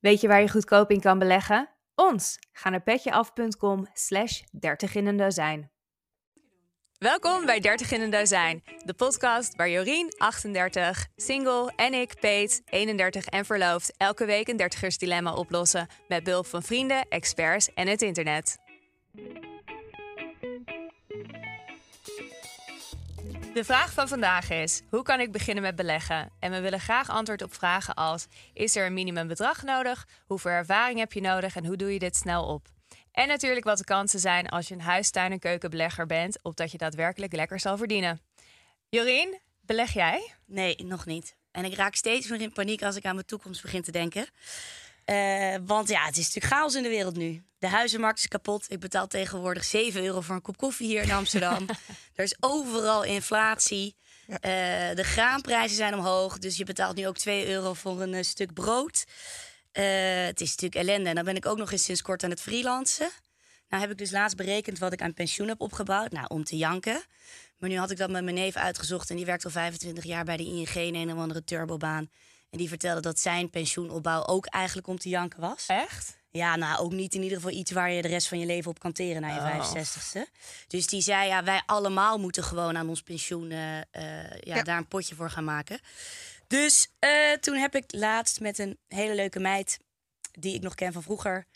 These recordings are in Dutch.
Weet je waar je goedkoop in kan beleggen? Ons! Ga naar petjeaf.com slash 30 in een dozijn. Welkom bij 30 in een dozijn, de podcast waar Jorien, 38, single en ik, Peet, 31 en verloofd, elke week een dertigersdilemma oplossen met behulp van vrienden, experts en het internet. De vraag van vandaag is: hoe kan ik beginnen met beleggen? En we willen graag antwoord op vragen als: is er een minimumbedrag nodig? Hoeveel ervaring heb je nodig en hoe doe je dit snel op? En natuurlijk wat de kansen zijn als je een huistuin- en keukenbelegger bent, op dat je daadwerkelijk lekker zal verdienen. Jorien, beleg jij? Nee, nog niet. En ik raak steeds meer in paniek als ik aan mijn toekomst begin te denken. Uh, want ja, het is natuurlijk chaos in de wereld nu. De huizenmarkt is kapot. Ik betaal tegenwoordig 7 euro voor een kop koffie hier in Amsterdam. er is overal inflatie. Uh, de graanprijzen zijn omhoog. Dus je betaalt nu ook 2 euro voor een uh, stuk brood. het is natuurlijk ellende. En dan ben ik ook nog eens sinds kort aan het freelancen. Nou heb ik dus laatst berekend wat ik aan pensioen heb opgebouwd. Nou, om te janken. Maar nu had ik dat met mijn neef uitgezocht. En die werkt al 25 jaar bij de ING in een of andere turbobaan. En die vertelde dat zijn pensioenopbouw ook eigenlijk om te janken was. Echt? Ja, nou ook niet in ieder geval iets waar je de rest van je leven op kan teren na je oh. 65ste. Dus die zei, ja, wij allemaal moeten gewoon aan ons pensioen uh, ja, daar een potje voor gaan maken. Dus uh, toen heb ik laatst met een hele leuke meid, die ik nog ken van vroeger,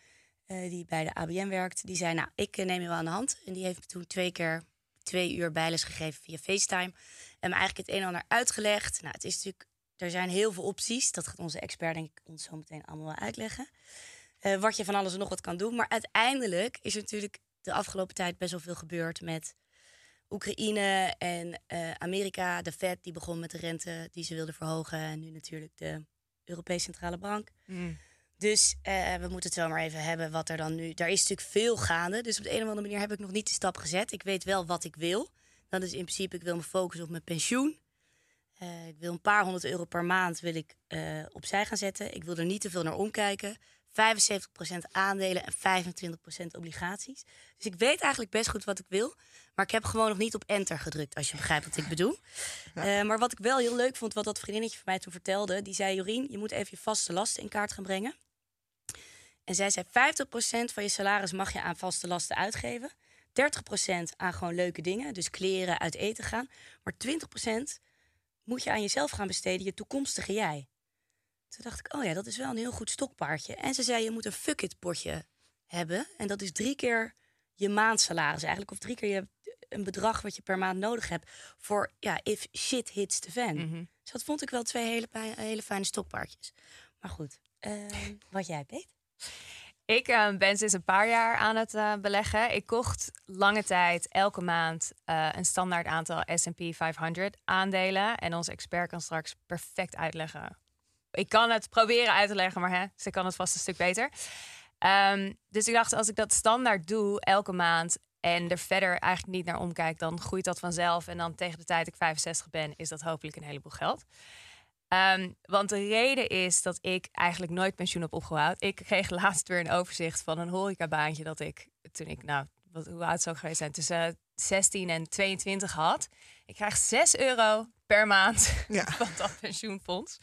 die bij de ABN werkt, die zei, nou, ik neem je wel aan de hand. En die heeft me toen twee keer twee uur bijles gegeven via FaceTime. En me eigenlijk het een en ander uitgelegd. Nou, het is natuurlijk er zijn heel veel opties. Dat gaat onze expert denk ik ons zo meteen allemaal wel uitleggen. Uh, wat je van alles en nog wat kan doen. Maar uiteindelijk is er natuurlijk de afgelopen tijd best wel veel gebeurd met Oekraïne en uh, Amerika. De Fed die begon met de rente die ze wilde verhogen. En nu natuurlijk de Europese Centrale Bank. Mm. Dus uh, we moeten het wel maar even hebben wat er dan nu... Daar is natuurlijk veel gaande. Dus op de een of andere manier heb ik nog niet de stap gezet. Ik weet wel wat ik wil. Dat is in principe, ik wil me focussen op mijn pensioen. Uh, ik wil een paar honderd euro per maand wil ik, uh, opzij gaan zetten. Ik wil er niet te veel naar omkijken. 75% aandelen en 25% obligaties. Dus ik weet eigenlijk best goed wat ik wil. Maar ik heb gewoon nog niet op enter gedrukt, als je begrijpt wat ik bedoel. Ja. Uh, maar wat ik wel heel leuk vond, wat dat vriendinnetje van mij toen vertelde... die zei, Jorien, je moet even je vaste lasten in kaart gaan brengen. En zij zei, 50% van je salaris mag je aan vaste lasten uitgeven. 30% aan gewoon leuke dingen, dus kleren, uit eten gaan. Maar 20% moet je aan jezelf gaan besteden, je toekomstige jij. Toen dacht ik, oh ja, dat is wel een heel goed stokpaardje. En ze zei, je moet een fuck it potje hebben. En dat is drie keer je maandsalaris eigenlijk. Of drie keer je, een bedrag wat je per maand nodig hebt. Voor, ja, if shit hits the fan. Mm Dus dat vond ik wel twee hele, hele fijne stokpaardjes. Maar goed, uh, wat jij weet. Ik uh, ben sinds een paar jaar aan het uh, beleggen. Ik kocht lange tijd elke maand uh, een standaard aantal S&P 500 aandelen. En onze expert kan straks perfect uitleggen. Ik kan het proberen uit te leggen, maar hè, ze kan het vast een stuk beter. Um, dus ik dacht, als ik dat standaard doe elke maand en er verder eigenlijk niet naar omkijk, dan groeit dat vanzelf. En dan tegen de tijd ik 65 ben, is dat hopelijk een heleboel geld. Ehm, want de reden is dat ik eigenlijk nooit pensioen heb opgebouwd. Ik kreeg laatst weer een overzicht van een horecabaantje dat ik toen ik, nou, wat, hoe oud zou ik geweest zijn, tussen 16 en 22 had. Ik krijg 6 euro per maand Ja. van dat pensioenfonds.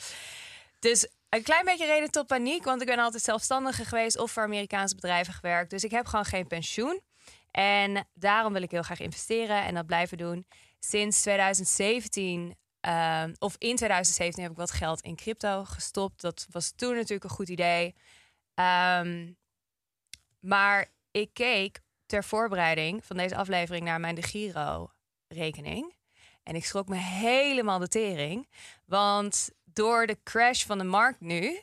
Dus een klein beetje reden tot paniek, want ik ben altijd zelfstandige geweest of voor Amerikaanse bedrijven gewerkt. Dus ik heb gewoon geen pensioen. En daarom wil ik heel graag investeren en dat blijven doen. Sinds 2017, ehm, of in 2017, heb ik wat geld in crypto gestopt. Dat was toen natuurlijk een goed idee. Ehm, maar ik keek ter voorbereiding van deze aflevering naar mijn De Giro-rekening. En ik schrok me helemaal de tering. Want door de crash van de markt nu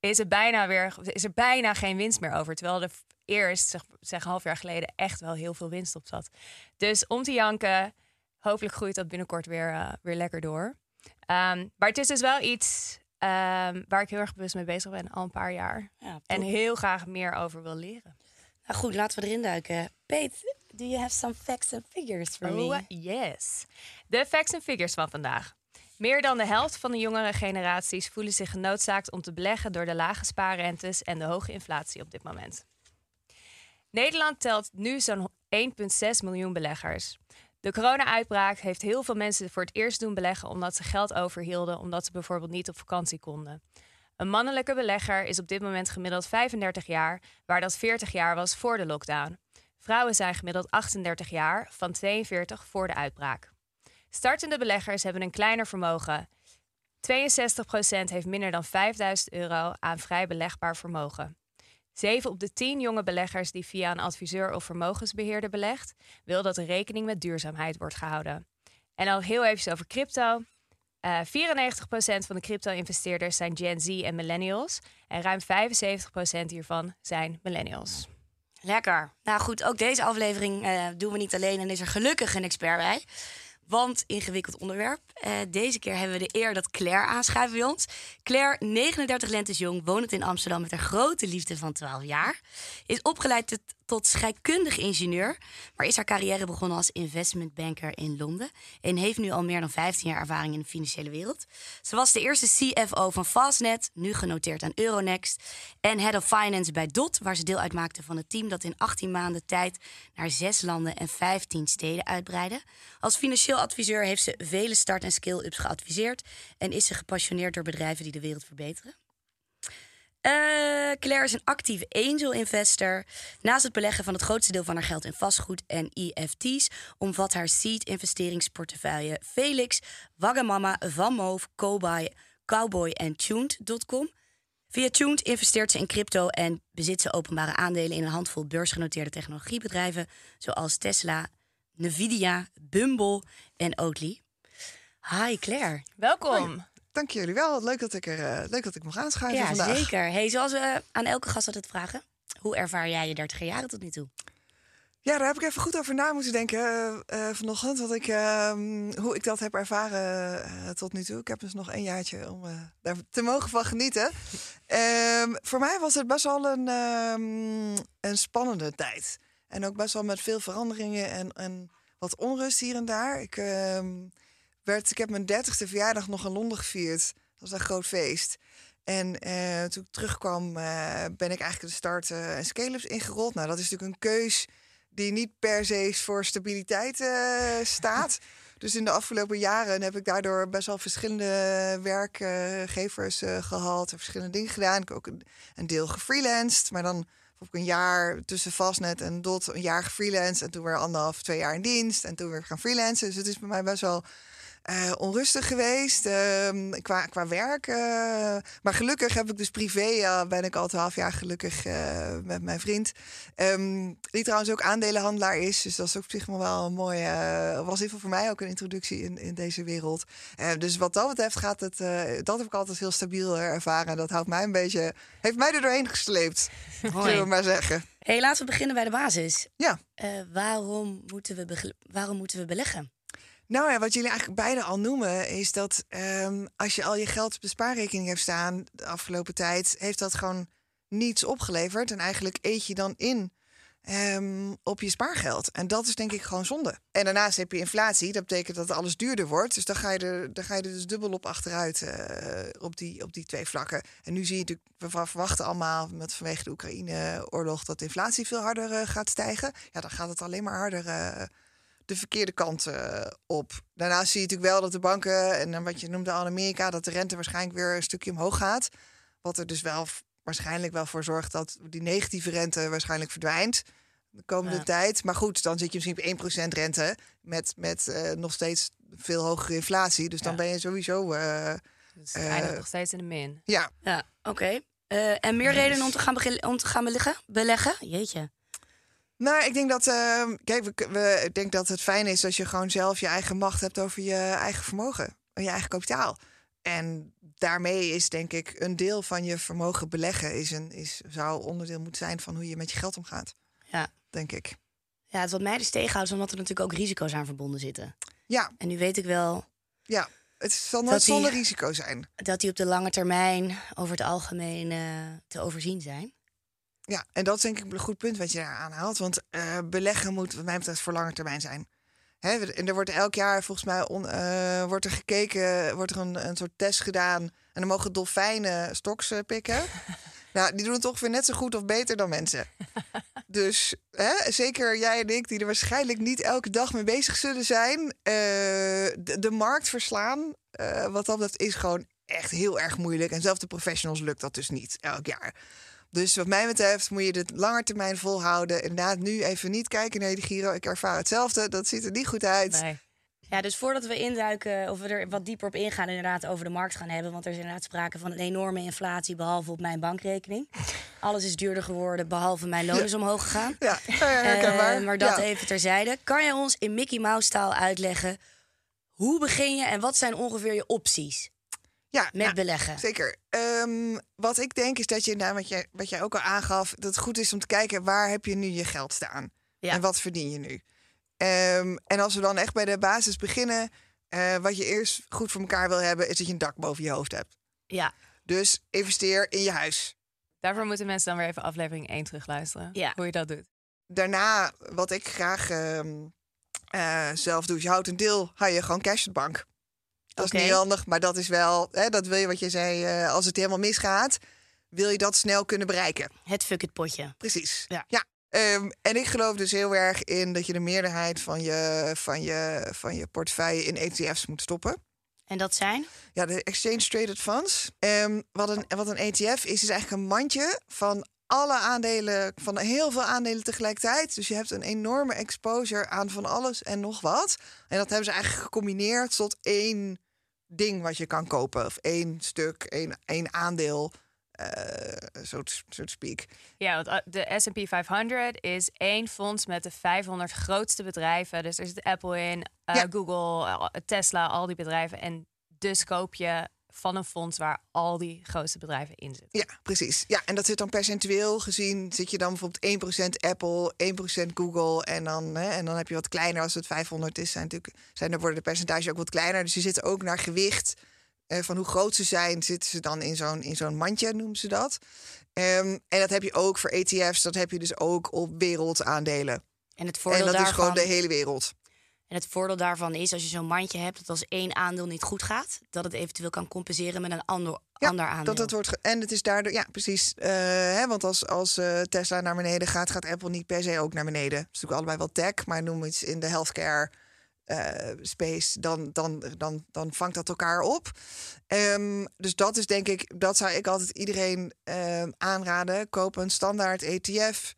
is er bijna, weer, is er bijna geen winst meer over. Terwijl er eerst, zeg, zeg een half jaar geleden, echt wel heel veel winst op zat. Dus om te janken, hopelijk groeit dat binnenkort weer, eh, weer lekker door. Ehm, maar het is dus wel iets ehm, waar ik heel erg bewust mee bezig ben, al een paar jaar. Ja, En heel graag meer over wil leren. Nou goed, laten we erin duiken. Peet, do you have some facts and figures for me? Oh, yes. De facts en figures van vandaag. Meer dan de helft van de jongere generaties voelen zich genoodzaakt om te beleggen door de lage spaarrentes en de hoge inflatie op dit moment. Nederland telt nu zo'n 1,6 miljoen beleggers. De corona-uitbraak heeft heel veel mensen voor het eerst doen beleggen omdat ze geld overhielden, omdat ze bijvoorbeeld niet op vakantie konden. Een mannelijke belegger is op dit moment gemiddeld 35 jaar, waar dat 40 jaar was voor de lockdown. Vrouwen zijn gemiddeld 38 jaar, van 42 voor de uitbraak. Startende beleggers hebben een kleiner vermogen. 62% heeft minder dan 5000 euro aan vrij belegbaar vermogen. 7 op de 10 jonge beleggers die via een adviseur of vermogensbeheerder belegt, wil dat er rekening met duurzaamheid wordt gehouden. En dan heel even over crypto. Eh 94% van de crypto-investeerders zijn Gen Z en millennials. En ruim 75% hiervan zijn millennials. Lekker. Nou goed, ook deze aflevering eh, doen we niet alleen en is er gelukkig een expert bij. Want ingewikkeld onderwerp. Eh, deze keer hebben we de eer dat Claire aanschuift bij ons. Claire, 39 lentes jong, woont in Amsterdam met haar grote liefde van 12 jaar. Is opgeleid tot, tot scheikundig ingenieur, maar is haar carrière begonnen als investmentbanker in Londen. En heeft nu al meer dan 15 jaar ervaring in de financiële wereld. Ze was de eerste CFO van Fastnet, nu genoteerd aan Euronext. En Head of Finance bij DOT, waar ze deel uitmaakte van het team dat in 18 maanden tijd naar zes landen en 15 steden uitbreidde. Als financieel adviseur heeft ze vele start- en skill-ups geadviseerd en is ze gepassioneerd door bedrijven die de wereld verbeteren. Eh, Claire is een actieve angel investor. Naast het beleggen van het grootste deel van haar geld in vastgoed en EFT's omvat haar seed investeringsportefeuille Felix, Wagamama, Van Moof, Cowboy, Cowboy en Tuned.com. Via Tuned investeert ze in crypto en bezit ze openbare aandelen in een handvol beursgenoteerde technologiebedrijven zoals Tesla, Nvidia, Bumble en Oatly. Hi Claire. Welkom. Dank jullie wel. Leuk dat ik er eh, leuk dat ik mag aanschuiven Ja, vandaag. zeker. Hey, zoals we aan elke gast altijd vragen, hoe ervaar jij je 30 jaren tot nu toe? Ja, daar heb ik even goed over na moeten denken eh, eh, vanochtend. Wat ik, ehm, hoe ik dat heb ervaren tot nu toe. Ik heb dus nog een jaartje om daar te mogen van genieten. Ehm, voor mij was het best wel een, ehm, een spannende tijd. En ook best wel met veel veranderingen en, en wat onrust hier en daar. Ik, werd, ik heb mijn dertigste verjaardag nog in Londen gevierd. Dat was een groot feest. En eh, toen ik terugkwam, eh, ben ik eigenlijk de start en scale-ups ingerold. Nou, dat is natuurlijk een keus die niet per se voor stabiliteit eh, staat. Dus in de afgelopen jaren heb ik daardoor best wel verschillende werkgevers eh, gehad. En verschillende dingen gedaan. Ik heb ook een, een deel gefreelanced. Maar dan heb ik een jaar tussen Fastnet en Dot een jaar gefreelanced. En toen weer anderhalf, twee jaar in dienst. En toen weer gaan freelancen. Dus het is bij mij best wel eh, onrustig geweest ehm, qua, qua werk. eh. maar gelukkig heb ik dus privé, ja, ben ik al twaalf jaar gelukkig eh, met mijn vriend. Ehm, die trouwens ook aandelenhandelaar is. Dus dat is ook op zich nog wel een mooie, eh, was in ieder geval voor mij ook een introductie in, in deze wereld. Eh, dus wat dat betreft gaat het, eh, dat heb ik altijd heel stabiel eh, ervaren. Dat houdt mij een beetje, heeft mij er doorheen gesleept, zullen we maar zeggen. Hey, laten we beginnen bij de basis. Ja. Eh, waarom, moeten we waarom moeten we beleggen? Nou ja, wat jullie eigenlijk beide al noemen, is dat ehm, als je al je geld op de spaarrekening hebt staan de afgelopen tijd, heeft dat gewoon niets opgeleverd. En eigenlijk eet je dan in ehm, op je spaargeld. En dat is denk ik gewoon zonde. En daarnaast heb je inflatie. Dat betekent dat alles duurder wordt. Dus dan ga je er, dan ga je er dus dubbel op achteruit eh, op, die, op die twee vlakken. En nu zie je natuurlijk, we verwachten allemaal met vanwege de Oekraïne-oorlog dat de inflatie veel harder eh, gaat stijgen. Ja, dan gaat het alleen maar harder eh, de verkeerde kant eh, op. Daarnaast zie je natuurlijk wel dat de banken, en dan wat je noemde al Amerika, dat de rente waarschijnlijk weer een stukje omhoog gaat. Wat er dus wel waarschijnlijk wel voor zorgt dat die negatieve rente waarschijnlijk verdwijnt de komende Ja. tijd. Maar goed, dan zit je misschien op 1% rente met, met eh, nog steeds veel hogere inflatie. Dus dan Ja. ben je sowieso. eh, Dus Eh, eindigt nog steeds in de min. ja, Ja, oké. Eh, en meer redenen om te gaan, om te gaan beleggen? beleggen? Jeetje. Nou, ik denk dat, eh, kijk, we, we, ik denk dat het fijn is als je gewoon zelf je eigen macht hebt over je eigen vermogen, en je eigen kapitaal. En daarmee is denk ik een deel van je vermogen beleggen is een, is, zou onderdeel moeten zijn van hoe je met je geld omgaat, Ja. denk ik. Ja, het wat mij dus tegenhoudt, is omdat er natuurlijk ook risico's aan verbonden zitten. Ja, En nu weet ik wel ja. Het zal nooit zonder risico zijn. dat die op de lange termijn over het algemeen eh, te overzien zijn. Ja, en dat is denk ik een goed punt wat je daar aanhaalt. Want eh, beleggen moet wat mij betreft voor lange termijn zijn. Hè, en er wordt elk jaar volgens mij on, eh, wordt er gekeken, wordt er een, een soort test gedaan. En dan mogen dolfijnen stoks eh, pikken. nou, die doen het ongeveer net zo goed of beter dan mensen. Dus hè, zeker jij en ik, die er waarschijnlijk niet elke dag mee bezig zullen zijn. de, de markt verslaan, wat dat betreft, is gewoon echt heel erg moeilijk. En zelfs de professionals lukt dat dus niet elk jaar. Dus wat mij betreft moet je dit langer termijn volhouden. Inderdaad, nu even niet kijken naar de Giro. Ik ervaar hetzelfde. Dat ziet er niet goed uit. Nee. Ja, dus voordat we induiken, of we er wat dieper op ingaan, inderdaad over de markt gaan hebben. Want er is inderdaad sprake van een enorme inflatie, behalve op mijn bankrekening. Alles is duurder geworden, behalve mijn loon is omhoog gegaan. Ja, herkenbaar. Eh, maar dat Ja. even terzijde. Kan je ons in Mickey Mouse taal uitleggen hoe begin je en wat zijn ongeveer je opties Ja, met nou, beleggen? Zeker. Ehm, wat ik denk is dat je, nou, wat, jij, wat jij ook al aangaf, dat het goed is om te kijken waar heb je nu je geld staan Ja. en wat verdien je nu. Ehm, en als we dan echt bij de basis beginnen, eh, wat je eerst goed voor elkaar wil hebben, is dat je een dak boven je hoofd hebt. Ja, Dus investeer in je huis. Daarvoor moeten mensen dan weer even aflevering 1 terugluisteren. Ja. Hoe je dat doet. Daarna, wat ik graag ehm, eh, zelf doe, is je houdt een deel, hou je gewoon cash op de bank. Dat is niet handig, maar dat is wel, hè, dat wil je wat je zei, eh, als het helemaal misgaat, wil je dat snel kunnen bereiken. het fuck it potje. Precies. Ja. Ehm, en ik geloof dus heel erg in dat je de meerderheid van je, van je, van je portefeuille in ETF's moet stoppen. En dat zijn? Ja, de Exchange Traded Funds. Ehm, wat, een, wat een ETF is, is eigenlijk een mandje van alle aandelen, van heel veel aandelen tegelijkertijd. Dus je hebt een enorme exposure aan van alles en nog wat. En dat hebben ze eigenlijk gecombineerd tot één ding wat je kan kopen. Of één stuk, één, één aandeel, eh zo to speak. Ja, want uh, de S&P 500 is één fonds met de 500 grootste bedrijven. Dus er zit Apple in, uh, Ja. Google, uh, Tesla, al die bedrijven. En dus koop je van een fonds waar al die grootste bedrijven in zitten. Ja, precies. Ja, en dat zit dan percentueel gezien. Zit je dan bijvoorbeeld 1% Apple, 1% Google. En dan, hè, en dan heb je wat kleiner als het 500 is. Zijn natuurlijk, zijn, dan worden de percentages ook wat kleiner. Dus je zit ook naar gewicht. eh, van hoe groot ze zijn, zitten ze dan in zo'n, in zo'n mandje, noemen ze dat. Ehm, en dat heb je ook voor ETF's. Dat heb je dus ook op wereldaandelen. En het voordeel En dat daarvan... is gewoon de hele wereld. En het voordeel daarvan is, als je zo'n mandje hebt, dat als één aandeel niet goed gaat, dat het eventueel kan compenseren met een ander, Ja, ander aandeel. Dat het wordt en het is daardoor, ja, precies. eh, hè, want als, als eh, Tesla naar beneden gaat, gaat Apple niet per se ook naar beneden. Het is natuurlijk allebei wel tech, maar noem iets in de healthcare eh, space, dan, dan, dan, dan vangt dat elkaar op. Ehm, dus dat is denk ik, dat zou ik altijd iedereen ehm, aanraden. Koop een standaard ETF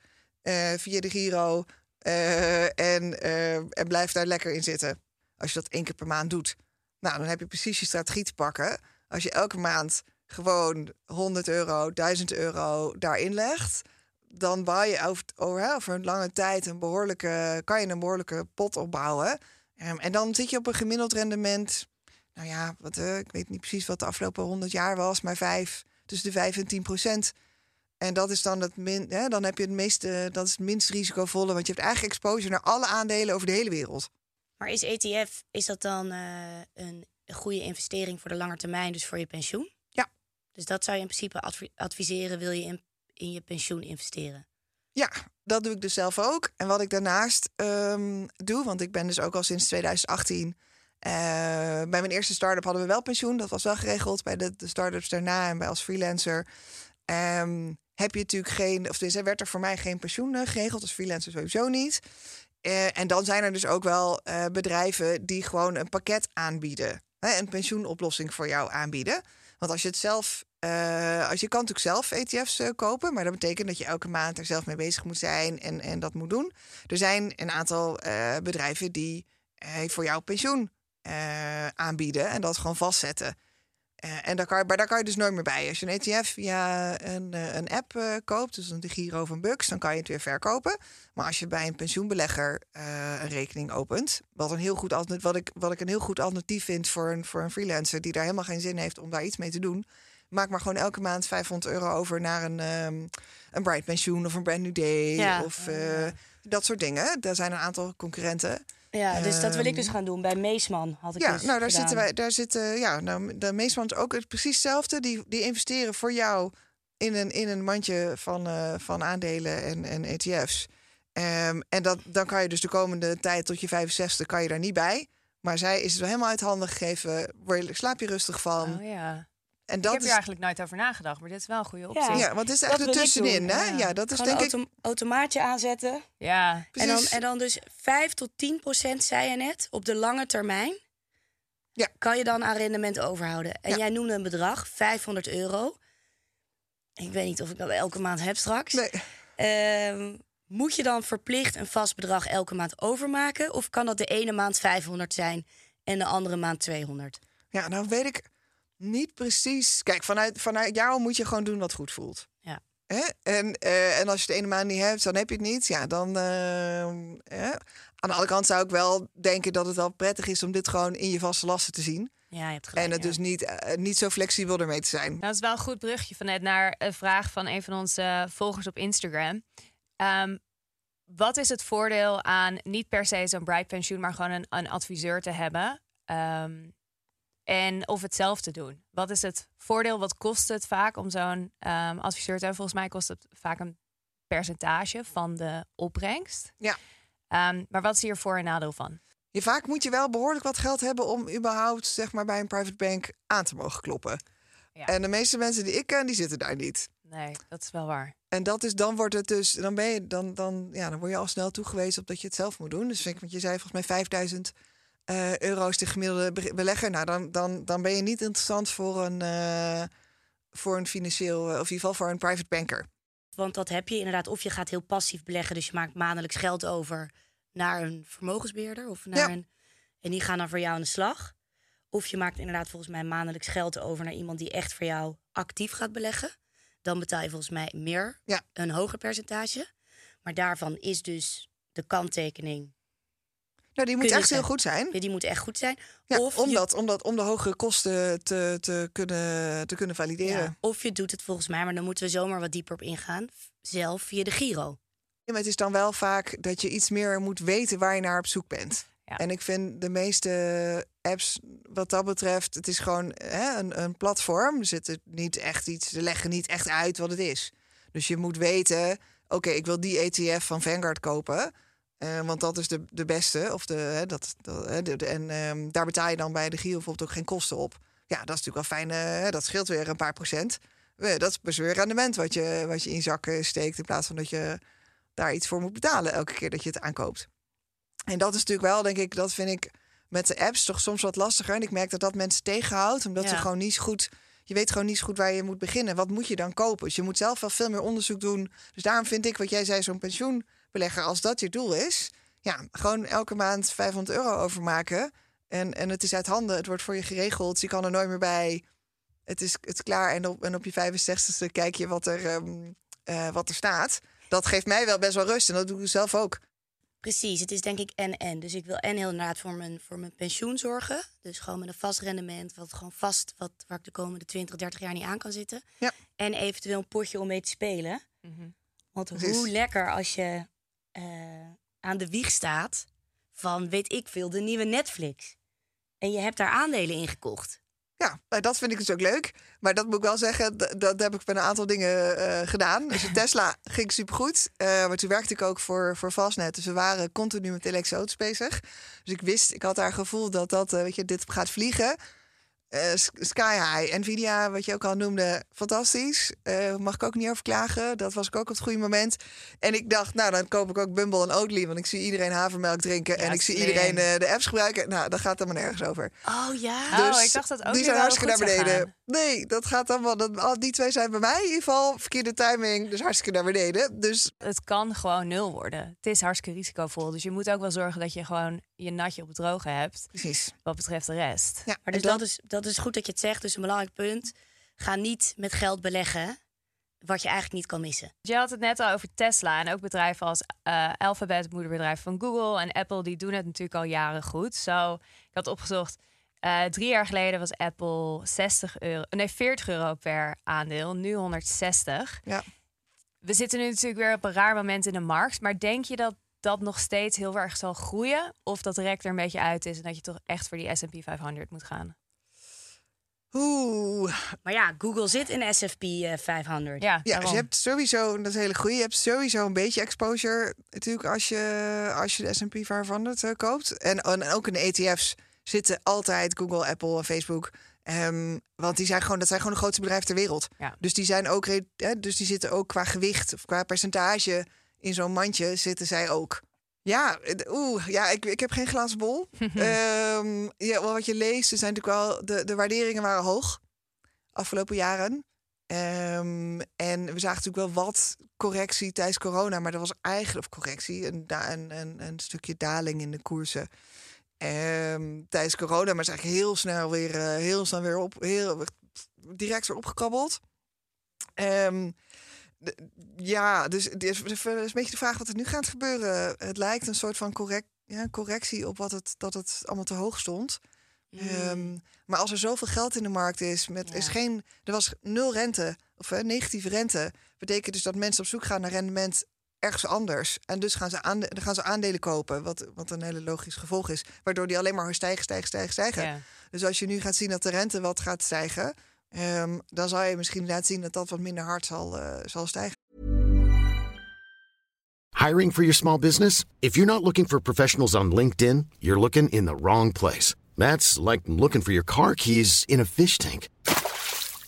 via de Giro en, eh, en blijf daar lekker in zitten. Als je dat één keer per maand doet. Nou, dan heb je precies je strategie te pakken. Als je elke maand gewoon 100 euro, 1000 euro daarin legt, dan bouw je over, een lange tijd een behoorlijke, kan je een behoorlijke pot opbouwen. Ehm, en dan zit je op een gemiddeld rendement. Nou ja, wat, eh, ik weet niet precies wat de afgelopen 100 jaar was, maar vijf, tussen de 5 en 10 procent. En dat is dan het min, hè, dan heb je het meeste, dat is het minst risicovolle, want je hebt eigenlijk exposure naar alle aandelen over de hele wereld. Maar is ETF, is dat dan eh, een goede investering voor de lange termijn, dus voor je pensioen? Ja. Dus dat zou je in principe advi- adviseren, wil je in, in je pensioen investeren? Ja, dat doe ik dus zelf ook. En wat ik daarnaast ehm, doe, want ik ben dus ook al sinds 2018. eh, bij mijn eerste start-up hadden we wel pensioen. Dat was wel geregeld. Bij de, de start-ups daarna en bij als freelancer. ehm, heb je natuurlijk geen, of dus er werd er voor mij geen pensioen eh, geregeld, als freelancer sowieso niet. Eh, en dan zijn er dus ook wel eh, bedrijven die gewoon een pakket aanbieden. Hè, een pensioenoplossing voor jou aanbieden. Want als je het zelf, als je kan natuurlijk zelf ETF's kopen, maar dat betekent dat je elke maand er zelf mee bezig moet zijn en, en dat moet doen. Er zijn een aantal bedrijven die voor jou pensioen aanbieden en dat gewoon vastzetten. Eh, en daar kan, je- maar daar kan je dus nooit meer bij. Als je een ETF via een, eh, een app eh, koopt, dus een de Giro of een Bux, dan kan je het weer verkopen. Maar als je bij een pensioenbelegger een rekening opent, wat, een heel goed alternatief, wat, ik, wat ik een heel goed alternatief vind voor een, voor een freelancer die daar helemaal geen zin heeft om daar iets mee te doen, maak maar gewoon elke maand 500 euro over naar een, ehm een Bright Pensioen of een Brand New Day Ja. of dat soort dingen. Daar zijn een aantal concurrenten. Ja, dus dat wil ik dus Ehm, gaan doen. Bij Meesman had ik Ja, dus nou daar gedaan. zitten wij, daar zitten, ja, nou, de meeste is ook het precies hetzelfde. Die, die investeren voor jou in een, in een mandje van, eh, van aandelen en, en ETF's. Ehm, en dat, dan kan je dus de komende tijd tot je 65 kan je daar niet bij. Maar zij is het wel helemaal uit handen gegeven. Word je, slaap je rustig van. Oh ja. En Ik dat heb is, er eigenlijk nooit over nagedacht, maar dit is wel een goede optie. ja, want het is echt wil er ik tussenin. doen, Hè? ja. Ja, dat is Gewoon denk een ik. autom- automaatje aanzetten. Ja. En dan, en dan dus 5 tot 10 procent, zei je net, op de lange termijn. Ja. Kan je dan aan rendement overhouden. En Ja. jij noemde een bedrag, 500 euro. Ik weet niet of ik dat elke maand heb straks. Nee. Ehm, moet je dan verplicht een vast bedrag elke maand overmaken? Of kan dat de ene maand 500 zijn en de andere maand 200? Ja, nou weet ik niet precies. Kijk, vanuit, vanuit jou moet je gewoon doen wat goed voelt. Ja. Hè? En, eh, en als je het ene maand niet hebt, dan heb je het niet. Ja, dan. eh, hè? Aan de andere kant zou ik wel denken dat het wel prettig is om dit gewoon in je vaste lasten te zien. Ja, je hebt gelijk. en het ja. dus niet, eh, niet zo flexibel ermee te zijn. Dat is wel een goed brugje vanuit naar een vraag van een van onze eh, volgers op Instagram. Ehm, wat is het voordeel aan niet per se zo'n bright pensioen, maar gewoon een, een adviseur te hebben? Ehm, en of het zelf te doen. Wat is het voordeel? Wat kost het vaak om zo'n ehm, adviseur te hebben? Volgens mij kost het vaak een percentage van de opbrengst. Ja. Ehm, maar wat is hier voor- en nadeel van? Je, vaak moet je wel behoorlijk wat geld hebben om überhaupt zeg maar, bij een private bank aan te mogen kloppen. Ja. En de meeste mensen die ik ken, die zitten daar niet. Nee, dat is wel waar. En dat is, dan wordt het dus, dan ben je, dan, dan, ja, dan word je al snel toegewezen op dat je het zelf moet doen. Dus vind ik, want je zei volgens mij 5000 eh euro is de gemiddelde be- belegger. Nou, dan, dan, dan ben je niet interessant voor een, eh, voor een financieel, eh, of in ieder geval voor een private banker. Want dat heb je inderdaad. Of je gaat heel passief beleggen. Dus je maakt maandelijks geld over naar een vermogensbeheerder. Of naar Ja. een, en die gaan dan voor jou aan de slag. Of je maakt inderdaad volgens mij maandelijks geld over naar iemand die echt voor jou actief gaat beleggen. Dan betaal je volgens mij meer, Ja. een hoger percentage. Maar daarvan is dus de kanttekening, Nou, die moet echt heel goed zijn. ja, die moet echt goed zijn. Ja, of, om, je, dat, om, dat, om de hogere kosten te, te, kunnen, te kunnen valideren. ja, of je doet het volgens mij, maar dan moeten we zomaar wat dieper op ingaan. Zelf via de Giro. Ja, maar het is dan wel vaak dat je iets meer moet weten waar je naar op zoek bent. Ja. En ik vind de meeste apps, wat dat betreft, het is gewoon hè, een, een platform. Er zitten niet echt iets, ze leggen niet echt uit wat het is. Dus je moet weten, oké, ik wil die ETF van Vanguard kopen. Eh, want dat is de, de beste. Of de, hè, dat, dat, hè, de, de- en ehm, daar betaal je dan bij de Giro bijvoorbeeld ook geen kosten op. Ja, dat is natuurlijk wel fijn. eh, dat scheelt weer een paar procent. Dat is best weer rendement wat je, wat je in je zak eh, steekt. In plaats van dat je daar iets voor moet betalen elke keer dat je het aankoopt. En dat is natuurlijk wel, denk ik, dat vind ik met de apps toch soms wat lastiger. En ik merk dat dat mensen tegenhoudt, omdat ze gewoon niet zo goed. Je weet gewoon niet zo goed waar je moet beginnen. Wat moet je dan kopen? Dus je moet zelf wel veel meer onderzoek doen. Dus daarom vind ik, wat jij zei, zo'n pensioenbelegger, als dat je doel is, ja, gewoon elke maand 500 euro overmaken. En, en het is uit handen, het wordt voor je geregeld, je kan er nooit meer bij. Het is, het is klaar en op, en op je 65ste kijk je wat er, ehm, eh, wat er staat. Dat geeft mij wel best wel rust en dat doe ik zelf ook. Precies, het is denk ik en-en. Dus ik wil en heel inderdaad voor mijn, voor mijn pensioen zorgen. Dus gewoon met een vast rendement, wat gewoon vast, wat, waar ik de komende 20, 30 jaar niet aan kan zitten. Ja. En eventueel een potje om mee te spelen. Want Precies. hoe lekker als je aan de wieg staat van, weet ik veel, de nieuwe Netflix. En je hebt daar aandelen in gekocht. Ja, dat vind ik dus ook leuk. Maar dat moet ik wel zeggen, dat heb ik met een aantal dingen eh, gedaan. Dus Tesla ging supergoed. Eh maar toen werkte ik ook voor, voor Fastnet. Dus we waren continu met elektrische auto's bezig. Dus ik wist, ik had daar gevoel dat dat, eh, weet je, dit gaat vliegen. Eh, Sky High, Nvidia, wat je ook al noemde, fantastisch. Eh mag ik ook niet over klagen. Dat was ik ook op het goede moment. En ik dacht, nou, dan koop ik ook Bumble en Oatly. Want ik zie iedereen havermelk drinken. en ik zie slim. iedereen eh, de apps gebruiken. Nou, dat gaat helemaal nergens over. Oh ja. Oh, ik dacht dat ook die zijn hartstikke naar beneden. Nee, dat gaat allemaal. Dat, die twee zijn bij mij in ieder geval verkeerde timing. Dus hartstikke naar beneden. Dus Het kan gewoon nul worden. Het is hartstikke risicovol. Dus je moet ook wel zorgen dat je gewoon je natje op het droge hebt. precies. Wat betreft de rest. Ja, Maar dus dat, is, dat is goed dat je het zegt. Dus een belangrijk punt. Ga niet met geld beleggen wat je eigenlijk niet kan missen. Je had het net al over Tesla en ook bedrijven als eh, Alphabet, het moederbedrijf van Google en Apple, die doen het natuurlijk al jaren goed. Zo, ik had opgezocht, eh, drie jaar geleden was Apple 60 euro, nee 40 euro per aandeel, nu 160. Ja. We zitten nu natuurlijk weer op een raar moment in de markt, maar denk je dat dat nog steeds heel erg zal groeien? Of dat de rek er een beetje uit is en dat je toch echt voor die S&P 500 moet gaan? Oeh. Maar ja, Google zit in S&P eh, 500. Ja, Ja, dus je hebt sowieso, dat is een hele goede. Je hebt sowieso een beetje exposure natuurlijk als je, als je de S&P 500 eh, koopt. En, en ook in de ETF's zitten altijd Google, Apple en Facebook. Ehm, want die zijn gewoon, dat zijn gewoon de grootste bedrijven ter wereld. Ja. Dus die zijn ook, hè, dus die zitten ook qua gewicht of qua percentage in zo'n mandje zitten zij ook. Ja, oeh, ja, ik, ik heb geen glazen bol. Ehm, ja, wat je leest, er zijn natuurlijk wel de, de waarderingen waren hoog afgelopen jaren. Ehm, en we zagen natuurlijk wel wat correctie tijdens corona, maar dat was eigenlijk of correctie, een, een, een stukje daling in de koersen. Ehm, tijdens corona, maar is eigenlijk heel snel weer, eh, heel snel weer op, heel direct weer opgekrabbeld. Ehm, de- ja, dus het is, een beetje de vraag wat er nu gaat gebeuren. Het lijkt een soort van correct, ja, correctie op wat het, dat het allemaal te hoog stond. Ehm, maar als er zoveel geld in de markt is, met Ja. is geen, er was nul rente of eh, negatieve rente, betekent dus dat mensen op zoek gaan naar rendement ergens anders. En dus gaan ze, aande, dan gaan ze aandelen kopen, wat, wat een hele logisch gevolg is, waardoor die alleen maar stijgen, stijgen, stijgen, stijgen. Ja. Dus als je nu gaat zien dat de rente wat gaat stijgen, ehm, dan zal je misschien laten zien dat dat wat minder hard zal, eh, zal stijgen. Hiring for your small business? If you're not looking for professionals on LinkedIn, you're looking in the wrong place. That's like looking for your car keys in a fish tank.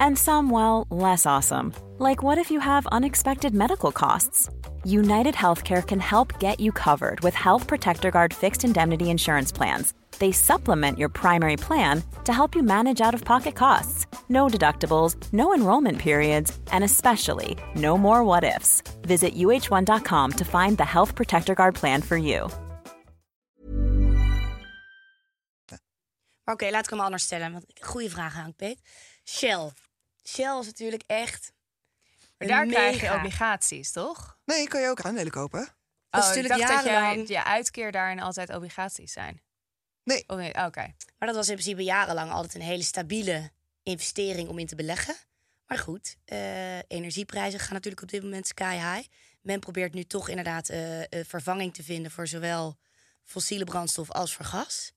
And some, well, less awesome, like what if you have unexpected medical costs? United Healthcare can help get you covered with Health Protector Guard fixed indemnity insurance plans. They supplement your primary plan to help you manage out of pocket costs. No deductibles, no enrollment periods, and especially no more what ifs. Visit uh1.com to find the Health Protector Guard plan for you. Oké, laat ik hem anders stellen. Goede vraag aan Peet. Shell. Shell is natuurlijk echt. Maar daar krijg je obligaties, toch? Nee, kan je ook aandelen kopen. Dat is oh, ik natuurlijk dacht dat jarenlang- je, je uitkeer daarin altijd obligaties zijn. Nee. Oh, nee. Oké. Maar dat was in principe jarenlang altijd een hele stabiele investering om in te beleggen. Maar goed, eh, energieprijzen gaan natuurlijk op dit moment sky high. Men probeert nu toch inderdaad eh, vervanging te vinden voor zowel fossiele brandstof als voor gas.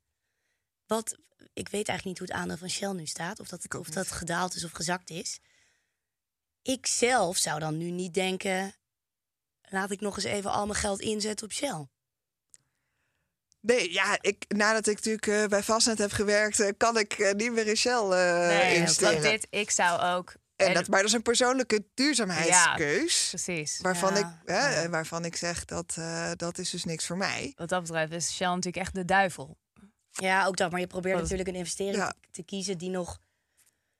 Wat, ik weet eigenlijk niet hoe het aandeel van Shell nu staat. Of dat, of dat gedaald is of gezakt is. Ik zelf zou dan nu niet denken... laat ik nog eens even al mijn geld inzetten op Shell. Nee, ja, ik, nadat ik natuurlijk eh, bij Fastnet heb gewerkt, eh, kan ik eh, niet meer in Shell eh Nee, want dit, ik zou ook... en dat, maar dat is een persoonlijke duurzaamheidskeus. Precies. Waarvan, Ja, ik, hè, ja. waarvan ik zeg dat eh, dat is dus niks voor mij. Wat dat betreft is Shell natuurlijk echt de duivel. Ja, ook dat. Maar je probeert natuurlijk een investering Ja. te kiezen die nog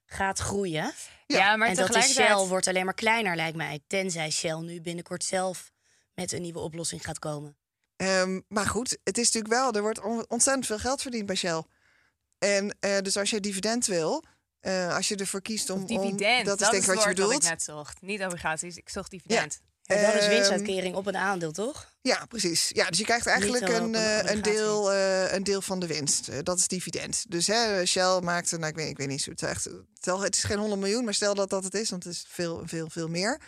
gaat groeien. Ja, maar en dat is tegelijkertijd... Shell wordt alleen maar kleiner, lijkt mij. Tenzij Shell nu binnenkort zelf met een nieuwe oplossing gaat komen. Ehm, maar goed, het is natuurlijk wel, er wordt on- ontzettend veel geld verdiend bij Shell. En eh, dus als je dividend wil, Eh, als je ervoor kiest om... Of dividend. Om, dat is denk ik wat je woord dat bedoelt. ik net zocht. Niet obligaties, ik zocht dividend. Ja, dat is Ehm, winstuitkering op een aandeel, toch? Ja, precies. Ja, dus je krijgt eigenlijk een, een eh, een, deel, eh, een deel van de winst. Eh, dat is dividend. Dus hè, Shell maakte, nou, ik, weet, ik weet niet, het is, echt, stel, het is geen 100 miljoen, maar stel dat dat het is, want het is veel, veel, veel meer.